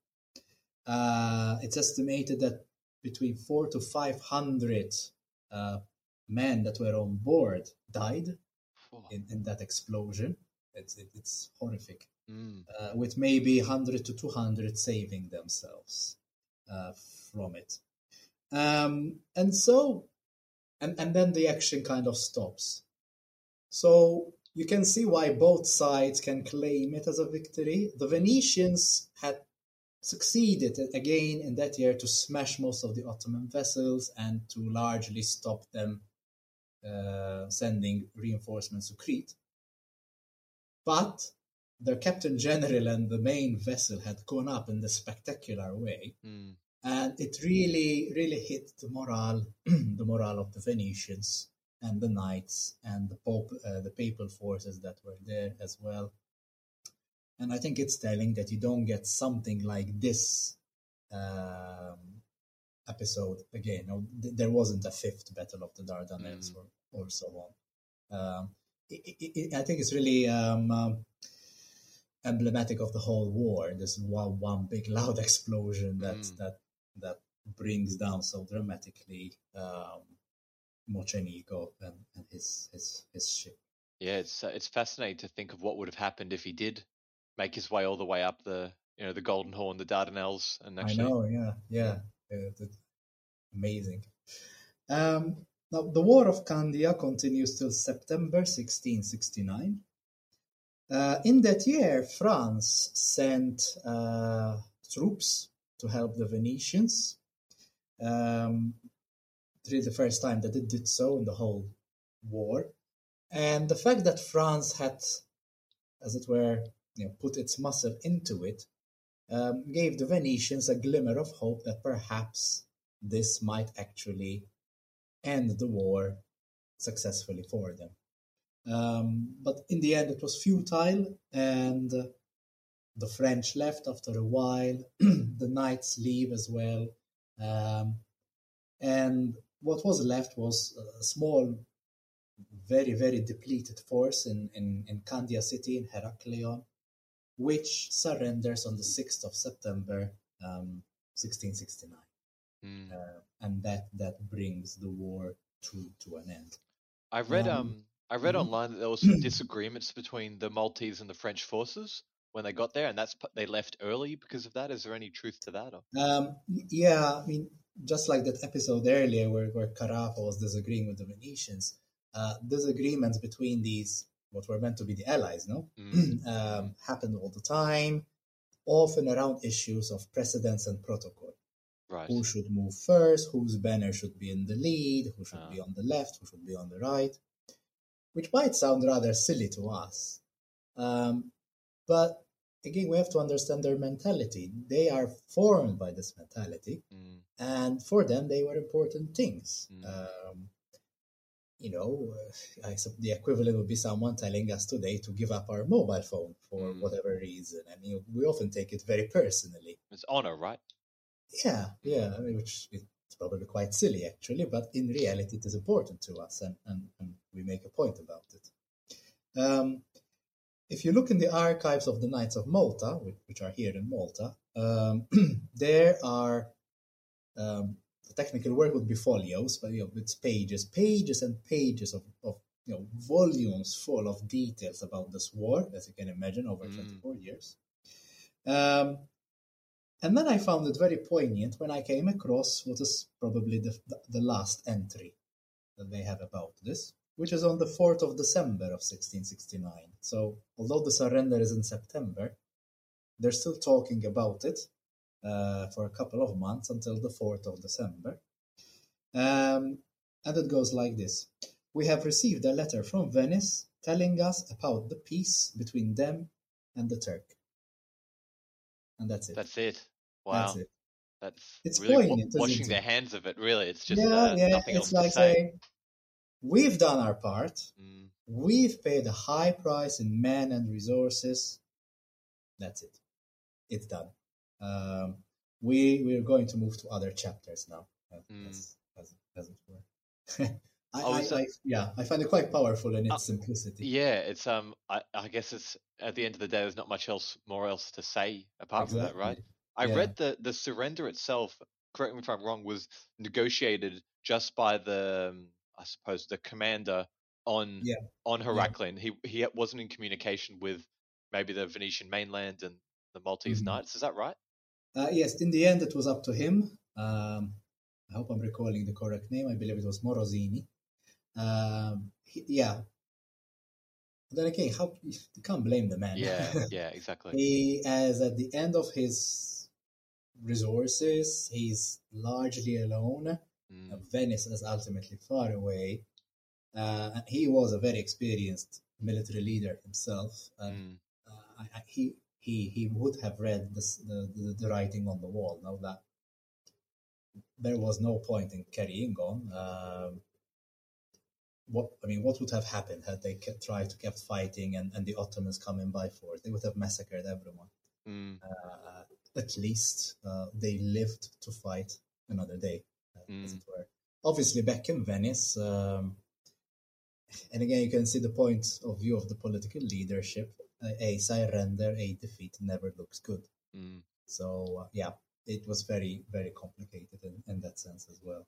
Uh, it's estimated that between four to five hundred uh, men that were on board died oh. in, in, that explosion. It's, it, it's horrific. Mm. Uh, with maybe 100 to 200 saving themselves uh, from it. Um, and so, and, and then the action kind of stops. So you can see why both sides can claim it as a victory. The Venetians had succeeded again in that year to smash most of the Ottoman vessels and to largely stop them uh, sending reinforcements to Crete. But their captain general and the main vessel had gone up in a spectacular way. Mm. And it really, really hit the morale, the morale of the Venetians and the knights and the pope, uh, the papal forces that were there as well. And I think it's telling that you don't get something like this um, episode again. Th- there wasn't a fifth Battle of the Dardanelles mm. or, or so on. Um, it, it, it, I think it's really um, um, emblematic of the whole war. This one, one big loud explosion that mm. that that brings down so dramatically um, Mocenigo and, and his, his his ship. Yeah, it's uh, it's fascinating to think of what would have happened if he did make his way all the way up the you know the Golden Horn, the Dardanelles, and actually. I know, yeah, yeah, yeah amazing. Um, now the War of Candia continues till September 1669. Uh, in that year, France sent uh, troops to help the Venetians. Um, really the first time that it did so in the whole war. And the fact that France had, as it were, you know, put its muscle into it, um, gave the Venetians a glimmer of hope that perhaps this might actually end the war successfully for them. Um, but in the end, it was futile, and the French left after a while. the knights leave as well, um, and what was left was a small, very, very depleted force in, in, in Candia city, in Heraklion, which surrenders on the 6th of September um, 1669. Mm. Uh, and that, that brings the war to, to an end. I read um, um I read mm-hmm. online that there was some disagreements between the Maltese and the French forces when they got there, and that's they left early because of that. Is there any truth to that? Um, yeah, I mean, just like that episode earlier where, where Carafa was disagreeing with the Venetians, uh, disagreements between these, what were meant to be the allies, no, mm. um, happened all the time, often around issues of precedence and protocol. Right. Who should move first? Whose banner should be in the lead? Who should be ah. on the left? Who should be on the right? Which might sound rather silly to us. Um, but again, we have to understand their mentality. They are formed by this mentality, mm. and for them, they were important things. Mm. Um, you know, uh, the equivalent would be someone telling us today to give up our mobile phone for mm. whatever reason. I mean, we often take it very personally. It's honor, right? Yeah, yeah. I mean, which is probably quite silly, actually, but in reality, it is important to us, and, and, and we make a point about it. Um, if you look in the archives of the Knights of Malta, which are here in Malta, um, there are um, the technical word would be folios, but you know, it's pages, pages and pages of, of you know volumes full of details about this war, as you can imagine, over mm. 24 years. Um, and then I found it very poignant when I came across what is probably the, the last entry that they have about this, which is on the 4th of December of 1669. So, although the surrender is in September, they're still talking about it uh, for a couple of months until the 4th of December. Um, and it goes like this We have received a letter from Venice telling us about the peace between them and the Turk. And that's it. That's it. Wow. That's it. That's it's really poignant, washing their hands of it, really. It's just yeah, uh, yeah. nothing it's else like to say. saying, we've done our part. Mm. We've paid a high price in men and resources. That's it. It's done. Um, we we're going to move to other chapters now, Mm. as, as, as it were. I, Oh, I, I, yeah, I find it quite powerful in its Uh, simplicity. Yeah, it's um. I, I guess it's at the end of the day, there's not much else, more else to say apart from that, right? I Yeah. read that the surrender itself. Correct me if I'm wrong. Was negotiated just by the, um, suppose, the commander on Yeah. on Heraklion. He he wasn't in communication with maybe the Venetian mainland and the Maltese Mhm. Knights. Is that right? Uh, yes, in the end, it was up to him. Um, I hope I'm recalling the correct name. I believe it was Morosini. Um, he, yeah. Then again, how you can't blame the man. Yeah, yeah, exactly. he, as at the end of his resources, he's largely alone. Mm, Venice is ultimately far away. Uh, and he was a very experienced military leader himself. And mm, uh, I, I, he he he would have read this, the, the the writing on the wall. Now that there was no point in carrying on. Um, what I mean, what would have happened had they kept, tried to kept fighting and, and the Ottomans coming by force? They would have massacred everyone. mm, Uh, at least uh, they lived to fight another day, Mm. it were. Obviously, back in Venice, um, and again, you can see the point of view of the political leadership. A, a surrender, a defeat never looks good. mm. So, uh, yeah, it was very, very complicated in, in that sense as well.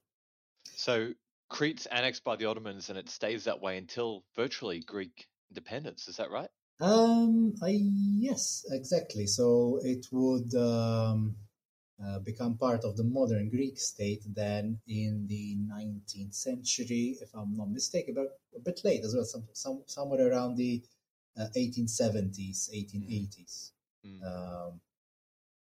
So Crete's annexed by the Ottomans, and it stays that way until virtually Greek independence. Is that right? Um, I, yes, exactly. So it would um, uh, become part of the modern Greek state then in the 19th century, if I'm not mistaken, but a bit late as well, some, some, somewhere around the uh, 1870s, 1880s, Mm. um,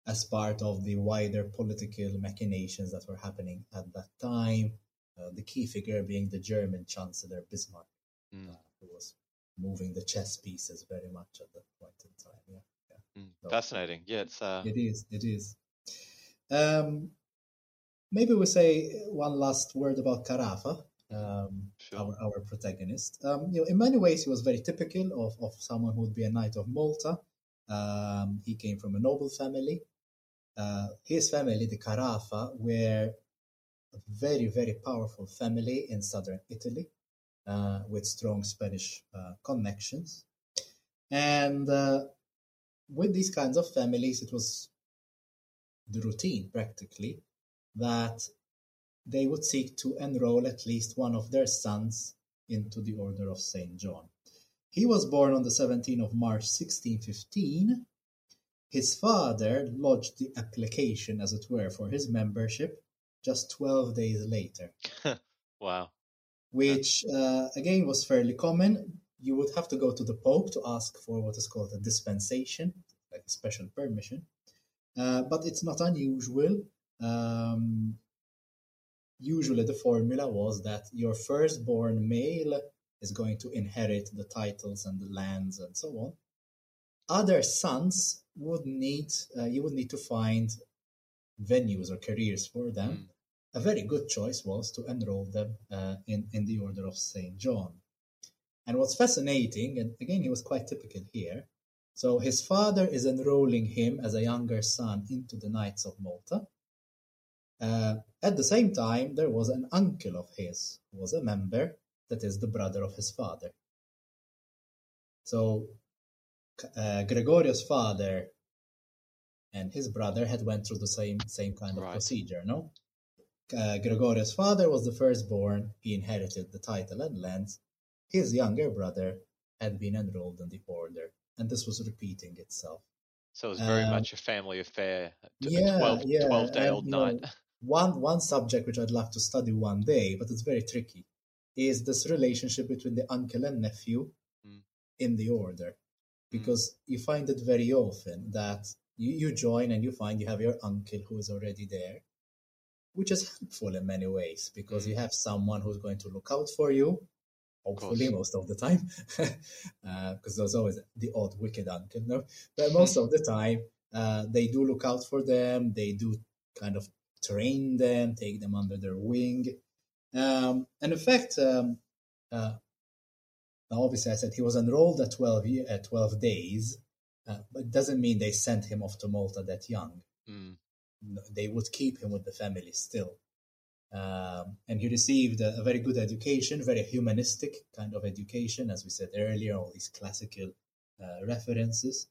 as part of the wider political machinations that were happening at that time. Uh, the key figure being the German Chancellor Bismarck, Mm. uh, who was moving the chess pieces very much at that point in time. Yeah, yeah. Mm. So- Fascinating. Yeah, it's uh, It is. It is. Um, maybe we say one last word about Carafa, um, Sure. our, our protagonist. Um, you know, in many ways, he was very typical of, of someone who would be a knight of Malta. Um, he came from a noble family. Uh, his family, the Carafa, were a very, very powerful family in southern Italy uh, with strong Spanish uh, connections. And uh, with these kinds of families, it was the routine practically that they would seek to enroll at least one of their sons into the Order of St. John. He was born on the 17th of March 1615. His father lodged the application, as it were, for his membership just 12 days later, wow. which uh, again was fairly common. You would have to go to the Pope to ask for what is called a dispensation, like a special permission. Uh, but it's not unusual. Um, usually, the formula was that your firstborn male is going to inherit the titles and the lands and so on. Other sons would need uh, you would need to find venues or careers for them, a very good choice was to enroll them uh, in, in the Order of St. John. And what's fascinating, and again, he was quite typical here. So his father is enrolling him as a younger son into the Knights of Malta. Uh, at the same time, there was an uncle of his who was a member, that is the brother of his father. So uh, Gregorio's father and his brother had went through the same same kind of right. procedure. No, uh, Gregorio's father was the firstborn; he inherited the title and lands. His younger brother had been enrolled in the order, and this was repeating itself. So it was very um, much a family affair. Yeah, 12, yeah, 12 day old knight. Know, one one subject which I'd love to study one day, but it's very tricky, is this relationship between the uncle and nephew mm. in the order, hmm. because mm. you find it very often that you, you join and you find you have your uncle who is already there, which is helpful in many ways because mm. you have someone who's going to look out for you, hopefully most of the time, because uh, there's always the odd wicked uncle, no? But most of the time, uh, they do look out for them. They do kind of train them, take them under their wing. Um, and in fact, um, uh, now obviously I said he was enrolled at 12, year, at 12 days, uh, but it doesn't mean they sent him off to Malta that young. Mm. They would keep him with the family still. Um, and he received a, a, very good education, very humanistic kind of education, as we said earlier, all these classical uh, references.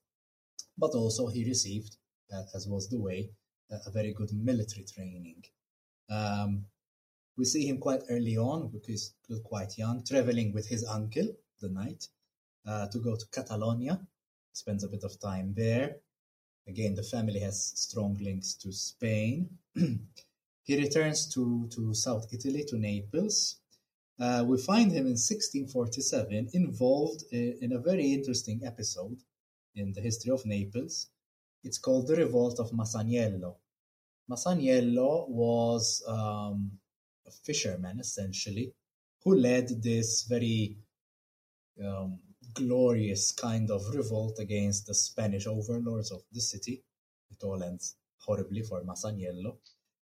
But also he received, uh, as was the way, a very good military training. Um, we see him quite early on, because he's quite young, traveling with his uncle, the knight, uh, to go to Catalonia. He spends a bit of time there. Again, the family has strong links to Spain. he returns to, to South Italy, to Naples. Uh, we find him in 1647 involved in, in a very interesting episode in the history of Naples it's called the Revolt of Masaniello. Masaniello was um, a fisherman, essentially, who led this very um, glorious kind of revolt against the Spanish overlords of the city. It all ends horribly for Masaniello.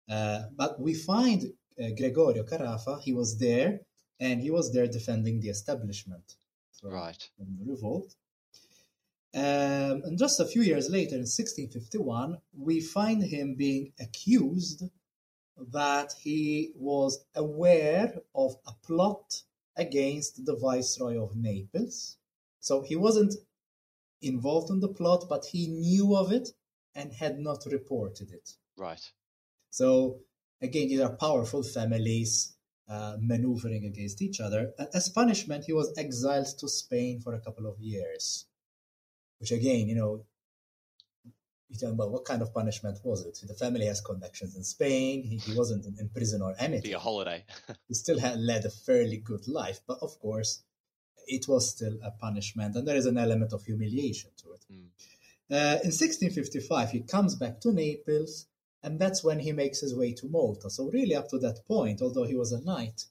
Uh, but we find uh, Gregorio Carafa, he was there, and he was there defending the establishment. right. From the revolt. Um, and just a few years later, in 1651, we find him being accused that he was aware of a plot against the Viceroy of Naples. So he wasn't involved in the plot, but he knew of it and had not reported it. Right. So again, these are powerful families uh, maneuvering against each other. As punishment, he was exiled to Spain for a couple of years which again, you know, you talk about what kind of punishment was it? The family has connections in Spain. He, he wasn't in, in, prison or anything. Be a holiday. he still had led a fairly good life, but of course, it was still a punishment, and there is an element of humiliation to it. Mm. Uh, in 1655, he comes back to Naples, and that's when he makes his way to Malta. So, really, up to that point, although he was a knight,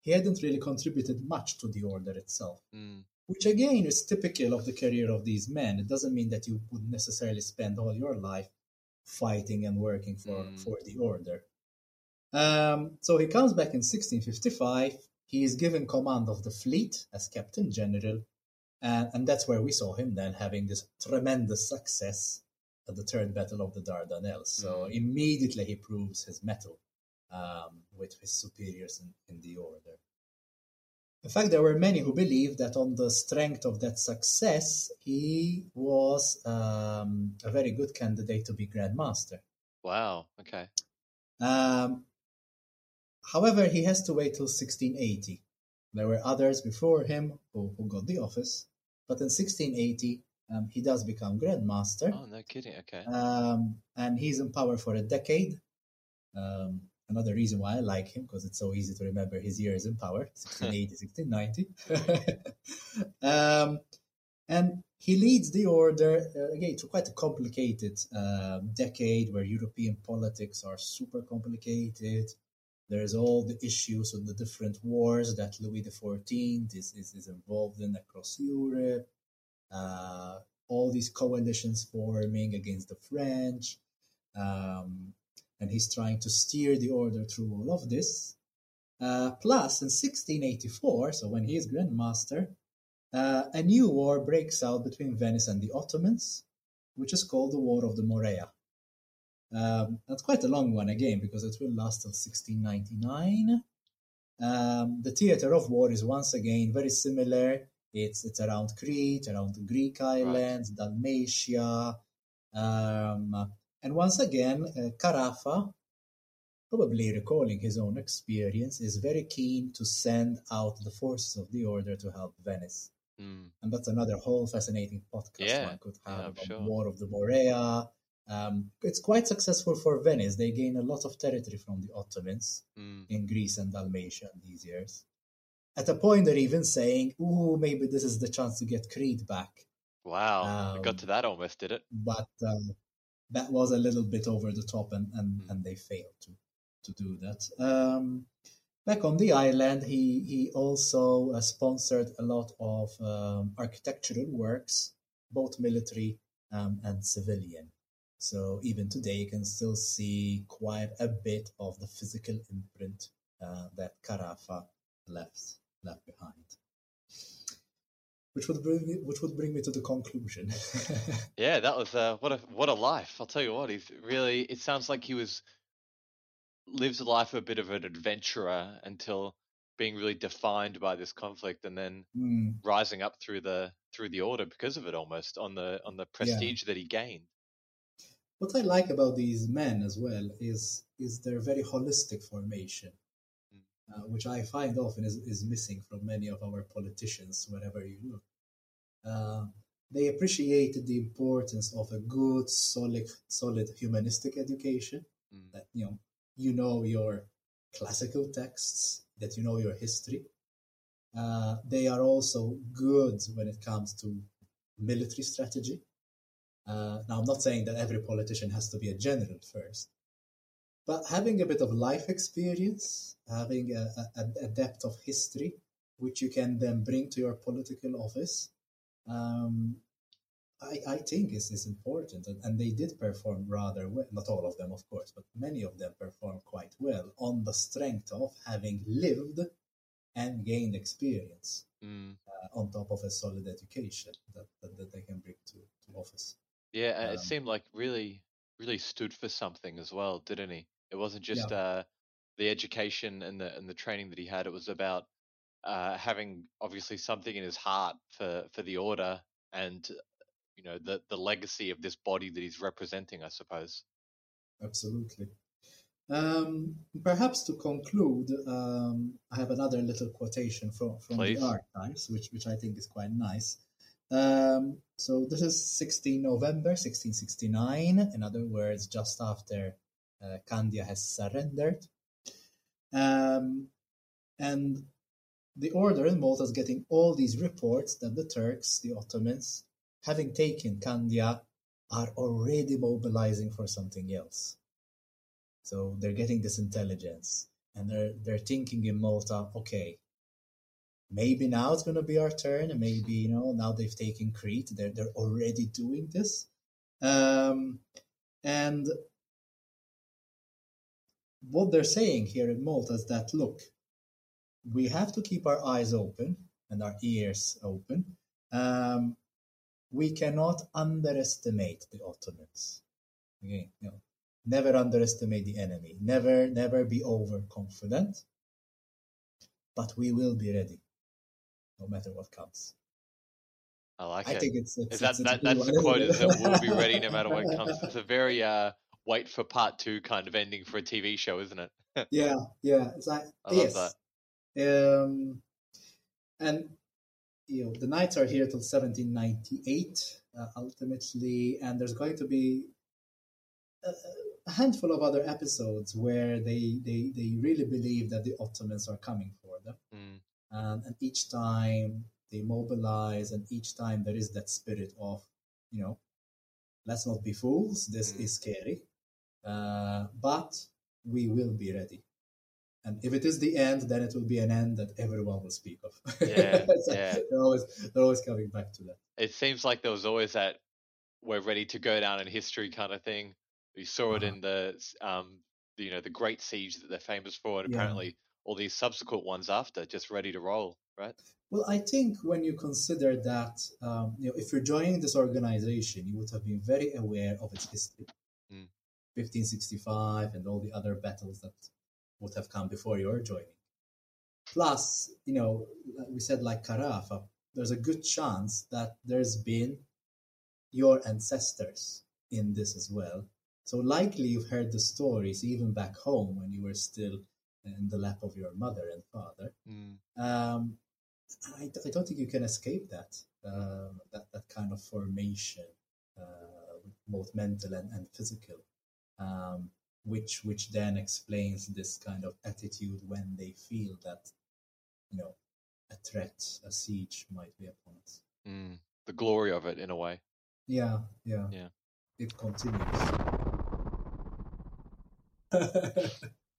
he hadn't really contributed much to the order itself. Mm which again is typical of the career of these men. It doesn't mean that you would necessarily spend all your life fighting and working for, mm. for the order. Um, so he comes back in 1655. He is given command of the fleet as captain general, and, and that's where we saw him then having this tremendous success at the third battle of the Dardanelles. So mm. immediately he proves his mettle um, with his superiors in, in the order. In fact, there were many who believed that on the strength of that success, he was um, a very good candidate to be Grand Master. Wow, okay. Um, however, he has to wait till 1680. There were others before him who, who got the office, but in 1680, um, he does become Grand Master. Oh, no kidding, okay. Um, and he's in power for a decade. Um, another reason why I like him because it's so easy to remember his years in power 1680, 1690. um, and he leads the order uh, again to quite a complicated uh, decade where European politics are super complicated. There's all the issues of the different wars that Louis XIV is, is, is involved in across Europe. Uh, all these coalitions forming against the French. Um, and he's trying to steer the order through all of this. Uh, plus, in 1684, so when he is Grand Master, uh, a new war breaks out between Venice and the Ottomans, which is called the War of the Morea. Um, that's quite a long one again because it will last till 1699. Um, the theater of war is once again very similar. It's it's around Crete, around the Greek islands, right. Dalmatia, um, and once again, uh, Carafa, probably recalling his own experience, is very keen to send out the forces of the order to help Venice. Mm. And that's another whole fascinating podcast yeah. one could have yeah, about sure. War of the Morea. Um, it's quite successful for Venice. They gain a lot of territory from the Ottomans mm. in Greece and Dalmatia in these years. At a point, they're even saying, "Ooh, maybe this is the chance to get Crete back." Wow, um, got to that almost, did it? But uh, that was a little bit over the top, and and, mm. and they failed to to do that. Um, back on the island, he he also uh, sponsored a lot of um, architectural works, both military um, and civilian. So even today, you can still see quite a bit of the physical imprint uh, that Carafa left left behind. Which would bring me, which would bring me to the conclusion. yeah, that was uh, what a what a life. I'll tell you what. He's really. It sounds like he was lives a life of a bit of an adventurer until being really defined by this conflict and then mm. rising up through the through the order because of it almost on the on the prestige yeah. that he gained what i like about these men as well is is their very holistic formation. Uh, which i find often is, is missing from many of our politicians wherever you look uh, they appreciated the importance of a good solid solid humanistic education mm. that you know you know your classical texts, that you know your history. Uh, they are also good when it comes to military strategy. Uh, now, I'm not saying that every politician has to be a general first, but having a bit of life experience, having a, a, a depth of history, which you can then bring to your political office, um, I, I think is, is important. And, and they did perform rather well. Not all of them, of course, but many of them performed quite well on the strength of having lived and gained experience mm. uh, on top of a solid education that, that, that they can bring to, to office. Yeah, um, it seemed like really, really stood for something as well, didn't he? It wasn't just yeah. uh, the education and the and the training that he had. It was about uh, having obviously something in his heart for for the order and you know the the legacy of this body that he's representing i suppose absolutely um, perhaps to conclude um, i have another little quotation from, from the archives which which i think is quite nice um, so this is 16 november 1669 in other words just after uh, candia has surrendered um, and the order in Malta is getting all these reports that the Turks, the Ottomans, having taken Candia, are already mobilizing for something else. So they're getting this intelligence and they're they're thinking in Malta, okay, maybe now it's gonna be our turn, and maybe you know now they've taken Crete, they're they're already doing this, um, and what they're saying here in Malta is that look, we have to keep our eyes open and our ears open. Um, we cannot underestimate the Ottomans. Again, you know, never underestimate the enemy. Never, never be overconfident. But we will be ready, no matter what comes. I like I it. think it's, it's, is that, it's, that that's the quote? Is that we'll be ready no matter what comes. It's a very uh, wait for part two kind of ending for a TV show, isn't it? yeah, yeah. It's like I yes. Um, and you know, the Knights are here till 1798 uh, ultimately, and there's going to be a, a, handful of other episodes where they, they, they really believe that the Ottomans are coming for them. Mm. Um, and each time they mobilize, and each time there is that spirit of, you know, let's not be fools, this mm. is scary, uh, but we will be ready. And if it is the end, then it will be an end that everyone will speak of. Yeah, so yeah. They're always they're always coming back to that. It seems like there was always that we're ready to go down in history kind of thing. We saw it Uh-huh. in the um, you know the great siege that they're famous for, and Yeah. apparently all these subsequent ones after just ready to roll, right? Well, I think when you consider that, um, you know, if you're joining this organization, you would have been very aware of its history. 1565, and all the other battles that would have come before your joining. Plus, you know, we said like Carafa, there's a good chance that there's been your ancestors in this as well. So likely you've heard the stories even back home when you were still in the lap of your mother and father. Mm. Um, I, I don't think you can escape that uh, that that kind of formation, uh, both mental and, and physical, um, which which then explains this kind of attitude when they feel that you know a threat, a siege might be upon us. Mm. The glory of it, in a way. Yeah, yeah, Yeah. It continues.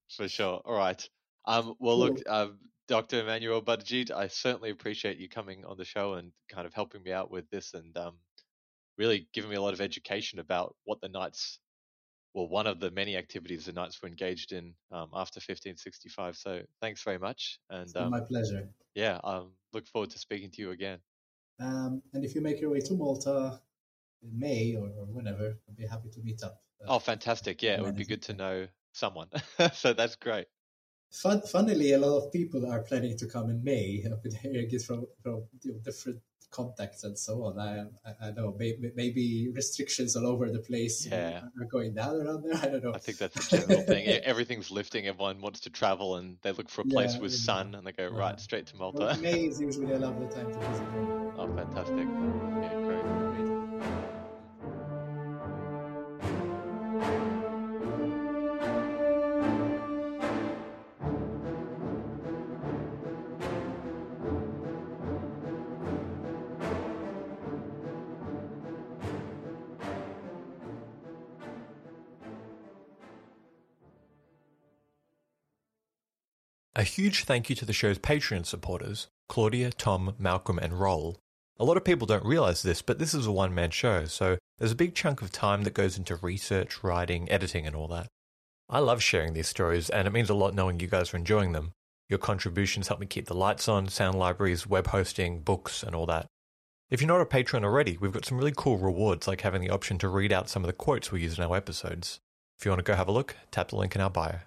For sure. All right. Um, well, Cool. look, um, Dr. Emanuel Buttigieg, I certainly appreciate you coming on the show and kind of helping me out with this and um, really giving me a lot of education about what the Knights, well, one of the many activities the Knights were engaged in um, after 1565. So thanks very much. And um, my pleasure. yeah, I um, look forward to speaking to you again. Um, and if you make your way to Malta in May or, or whenever, I'd be happy to meet up. Uh, Oh, fantastic. Yeah, it would be good to know someone. so that's great. Fun, funnily, a lot of people are planning to come in May. I've been hearing it from, from you know, different contacts and so on. I, I, I know maybe, maybe restrictions all over the place Yeah. are going down around there. I don't know. I think that's the general thing. Everything's lifting. Everyone wants to travel and they look for a place Yeah, with yeah. sun and they go right straight to Well, Malta. May is usually a lovely time to visit. Oh, fantastic. A huge thank you to the show's Patreon supporters Claudia, Tom, Malcolm, and Roll. A lot of people don't realize this, but this is a one man show, so there's a big chunk of time that goes into research, writing, editing, and all that. I love sharing these stories, and it means a lot knowing you guys are enjoying them. Your contributions help me keep the lights on, sound libraries, web hosting, books, and all that. If you're not a patron already, we've got some really cool rewards like having the option to read out some of the quotes we use in our episodes. If you want to go have a look, tap the link in our bio.